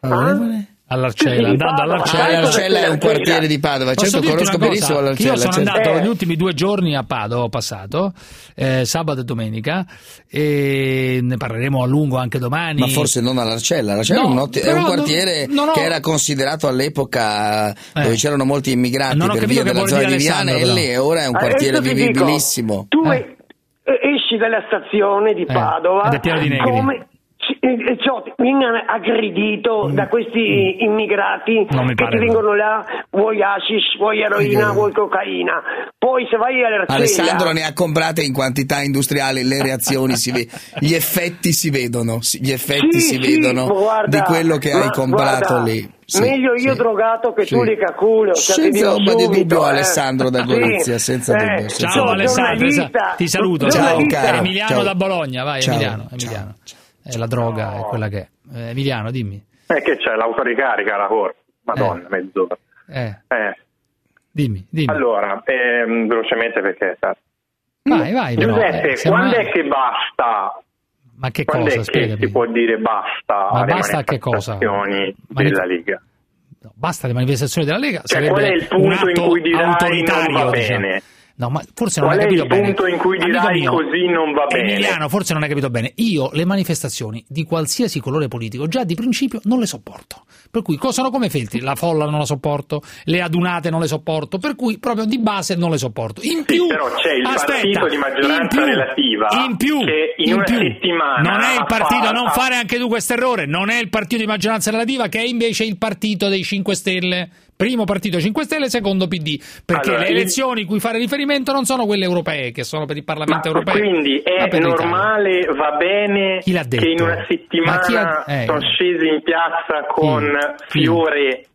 Favorevole? All'Arcella, andando all'Arcella. Sai L'Arcella è un Arcella. quartiere di Padova, Posso certo conosco benissimo l'Arcella. Io sono certo. andato Eh. negli ultimi due giorni a Padova, ho passato, eh, sabato e domenica, e ne parleremo a lungo anche domani. Ma forse non all'Arcella, l'Arcella No, è, un, otti- è un quartiere non ho- che era considerato all'epoca dove c'erano molti immigrati per via della zona di Viana e lì ora è un Adesso quartiere ti dico, vivibilissimo. tu Eh. eh, esci dalla stazione di Eh, Padova ed è pieno di negri. come ci- eh, ciò, ti- vieni aggredito da questi immigrati Mm. Mi che ti no. vengono là, vuoi hashish, vuoi eroina, Eh. vuoi cocaina. Poi se vai all'Arcella Alessandro ne ha comprate in quantità industriali, le reazioni si vedono, gli effetti si vedono, gli effetti Sì, si sì, vedono guarda, di quello che hai comprato guarda, lì. Sì, meglio io sì. drogato che tu Sì. di caculo. cioè, Senza ombra di dubbio, eh. Alessandro da Sì. Gorizia, senza Eh, dubbio. senza Ciao. Alessandro, ti saluto. Ciao, caro. Emiliano Ciao. da Bologna, vai Ciao, Emiliano. ciao, Emiliano. Eh, la droga è quella che è. Eh, Emiliano, dimmi. Eh, che c'è l'autoricarica la corsa. Madonna, mezz'ora. Eh, Eh, dimmi, dimmi. allora, ehm, velocemente perché... vai, vai. però, Giuseppe, eh, se quando no- è che basta? Ma che quando cosa? è che si può dire basta Ma basta a che cosa? Manif- della Lega? No, basta le manifestazioni della Lega. Cioè, qual è il punto un in cui dirai non va diciamo. No, ma forse non Qual hai è capito il bene. punto in cui dirai mio, così non va bene? Emiliano, forse non hai capito bene. Io le manifestazioni di qualsiasi colore politico già di principio non le sopporto. Per cui sono come Feltri, la folla non la sopporto, le adunate non le sopporto, per cui proprio di base non le sopporto. In più, però c'è il aspetta, partito di maggioranza in più, relativa in più, che in in una più, settimana non è il partito, fatto- non fare anche tu questo errore, non è il partito di maggioranza relativa che è invece il partito dei 5 Stelle. Primo partito 5 Stelle, secondo PD, perché Allora, le elezioni cui fare riferimento non sono quelle europee, che sono per il Parlamento Ma europeo. quindi è l'Italia. normale, va bene che in una Ma settimana ha- eh. sono scesi in piazza con Chi? Fiore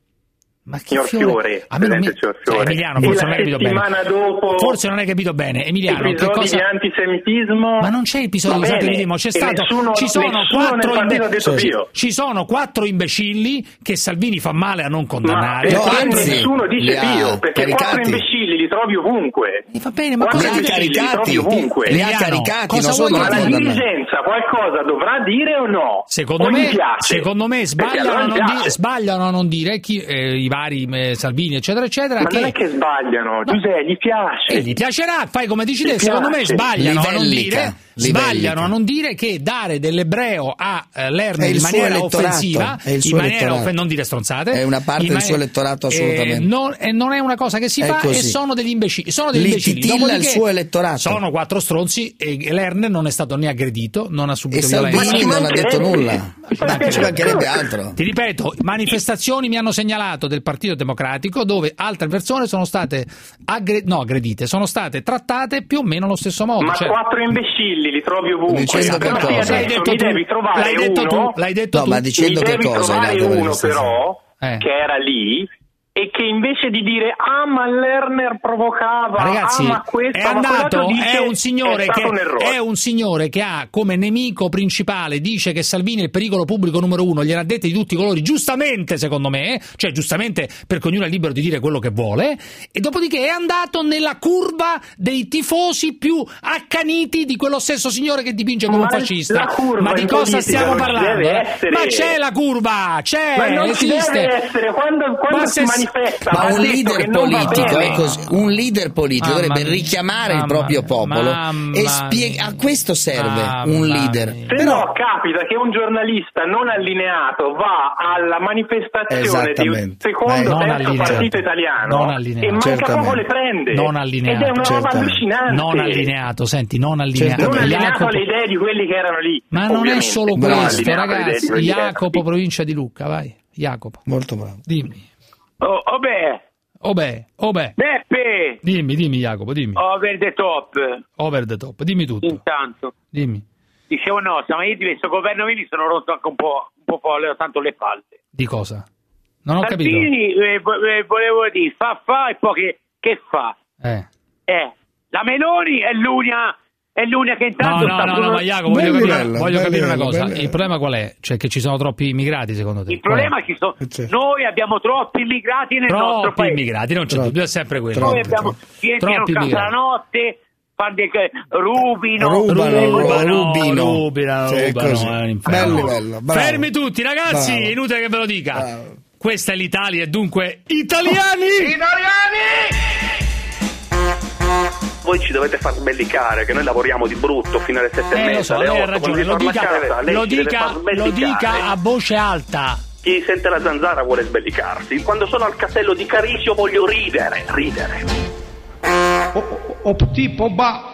Ma che signor Fiore? Fiore, A me non mi- Cioè. Emiliano, forse non hai capito bene. settimana dopo Forse non hai capito bene. Emiliano, che cosa... di antisemitismo Ma non c'è episodio di antisemitismo, c'è e stato nessuno, ci sono quattro imbe- detto ci- sono quattro imbecilli che Salvini fa male a non condannare. Ma anzi, nessuno dice ha Dio, perché caricati. quattro imbecilli li trovi ovunque. va bene, ma Quattro cosa li ha imbecilli li caricati? trovi ovunque. Li ha caricati, cosa non sono Ma la dirigenza qualcosa dovrà dire o no? Secondo O me, piace? secondo me sbagliano, allora non dire, sbagliano a non dire chi, eh, i vari eh, Salvini, eccetera, eccetera. Ma che non è che sbagliano, Giuseppe, gli piace. E gli piacerà, fai come dici Gli te, secondo me sbagliano a non dire. Sbagliano a non dire che dare dell'ebreo a eh, Lerner il in suo maniera elettorato, offensiva, in maniera offen- non dire stronzate, È una parte del mani- suo elettorato, assolutamente. eh, non, e non è una cosa che si È fa e così. sono degli imbecilli, sono degli Li imbecilli. il suo elettorato. Sono quattro stronzi e Lerner non è stato né aggredito, non ha E subito Salvini violenza. non ha detto nulla. Ma Ci mancherebbe altro. Ti ripeto, manifestazioni mi hanno segnalato del Partito Democratico dove altre persone sono state aggre- no, aggredite, sono state trattate più o meno allo stesso modo. Ma cioè- quattro imbecilli quelli, li trovi ovunque. Dicendo che cosa? adesso L'hai detto mi tu. devi trovare L'hai detto uno, tu. L'hai detto No, tu. ma dicendo mi che cosa uno però Eh. che era lì e che invece di dire ah ma Lerner provocava Ragazzi, ah ma questo è andato, dice, è un signore è che un è un signore che ha come nemico principale dice che Salvini è il pericolo pubblico numero uno, gliel'ha dette di tutti i colori, giustamente secondo me, cioè giustamente perché ognuno è libero di dire quello che vuole, e dopodiché è andato nella curva dei tifosi più accaniti di quello stesso signore che dipinge come Ma un fascista. Ma di cosa stiamo parlando? eh? Ma c'è la curva, c'è, ma non esiste. deve essere quando, quando Ma si se- manifesta Ma un leader politico è così, un leader politico Mamma dovrebbe richiamare il proprio popolo e spie- a questo serve Mamma un leader. Se no capita che un giornalista non allineato va alla manifestazione di un secondo Eh, terzo allineato. partito italiano Non e manca Certamente. poco le prende. Non allineato. Ed è una roba allucinante. Non allineato, senti, non allineato. Non allineato alle idee di quelli che erano lì. Ma non è ovviamente. solo questo, ragazzi. Jacopo, provincia di Lucca, vai. Jacopo, Molto bravo. dimmi. Oh, oh beh, Oh beh, oh beh. Beppe, Dimmi, dimmi Jacopo, dimmi. over the top. Over the top, dimmi tutto. Intanto, Dimmi. dicevo no, ma io di questo governo mi sono rotto anche un po', un po' folle, tanto le palle. Di cosa? Non ho capito. Salvini, eh, vo- eh, volevo dire, fa fa e poi che, che fa? Eh. Eh, la Meloni è l'unica, è l'unica che No, intanto no, sta no, sul- no, ma Jacopo, voglio capire, livello, voglio bel capire una cosa. Il problema qual è? Cioè che ci sono troppi immigrati, secondo te? Il problema è che so- certo. noi abbiamo troppi immigrati nel nostro Troppi paese. immigrati, non c'è Troppi. dubbio, è sempre quello. Noi abbiamo chi entrano Troppi in casa la immigrati. notte, fanno dei, rubino, Rubano, Rubano, rubino. rubino, Sì, è rubano, così. è un inferno. Bel livello, bravo. Fermi tutti, ragazzi, Bravo. inutile che ve lo dica. Bravo. Questa è l'Italia e dunque italiani! Voi ci dovete far sbellicare che noi lavoriamo di brutto fino alle sette e Eh, lo mezza, so, alle lei ha otto, quando ragione, si lo torna a dica, casa, lo dica, lo dica a voce alta. Chi sente la zanzara vuole sbellicarsi. Quando sono al castello di Carisio voglio ridere, ridere. Au petit Pogba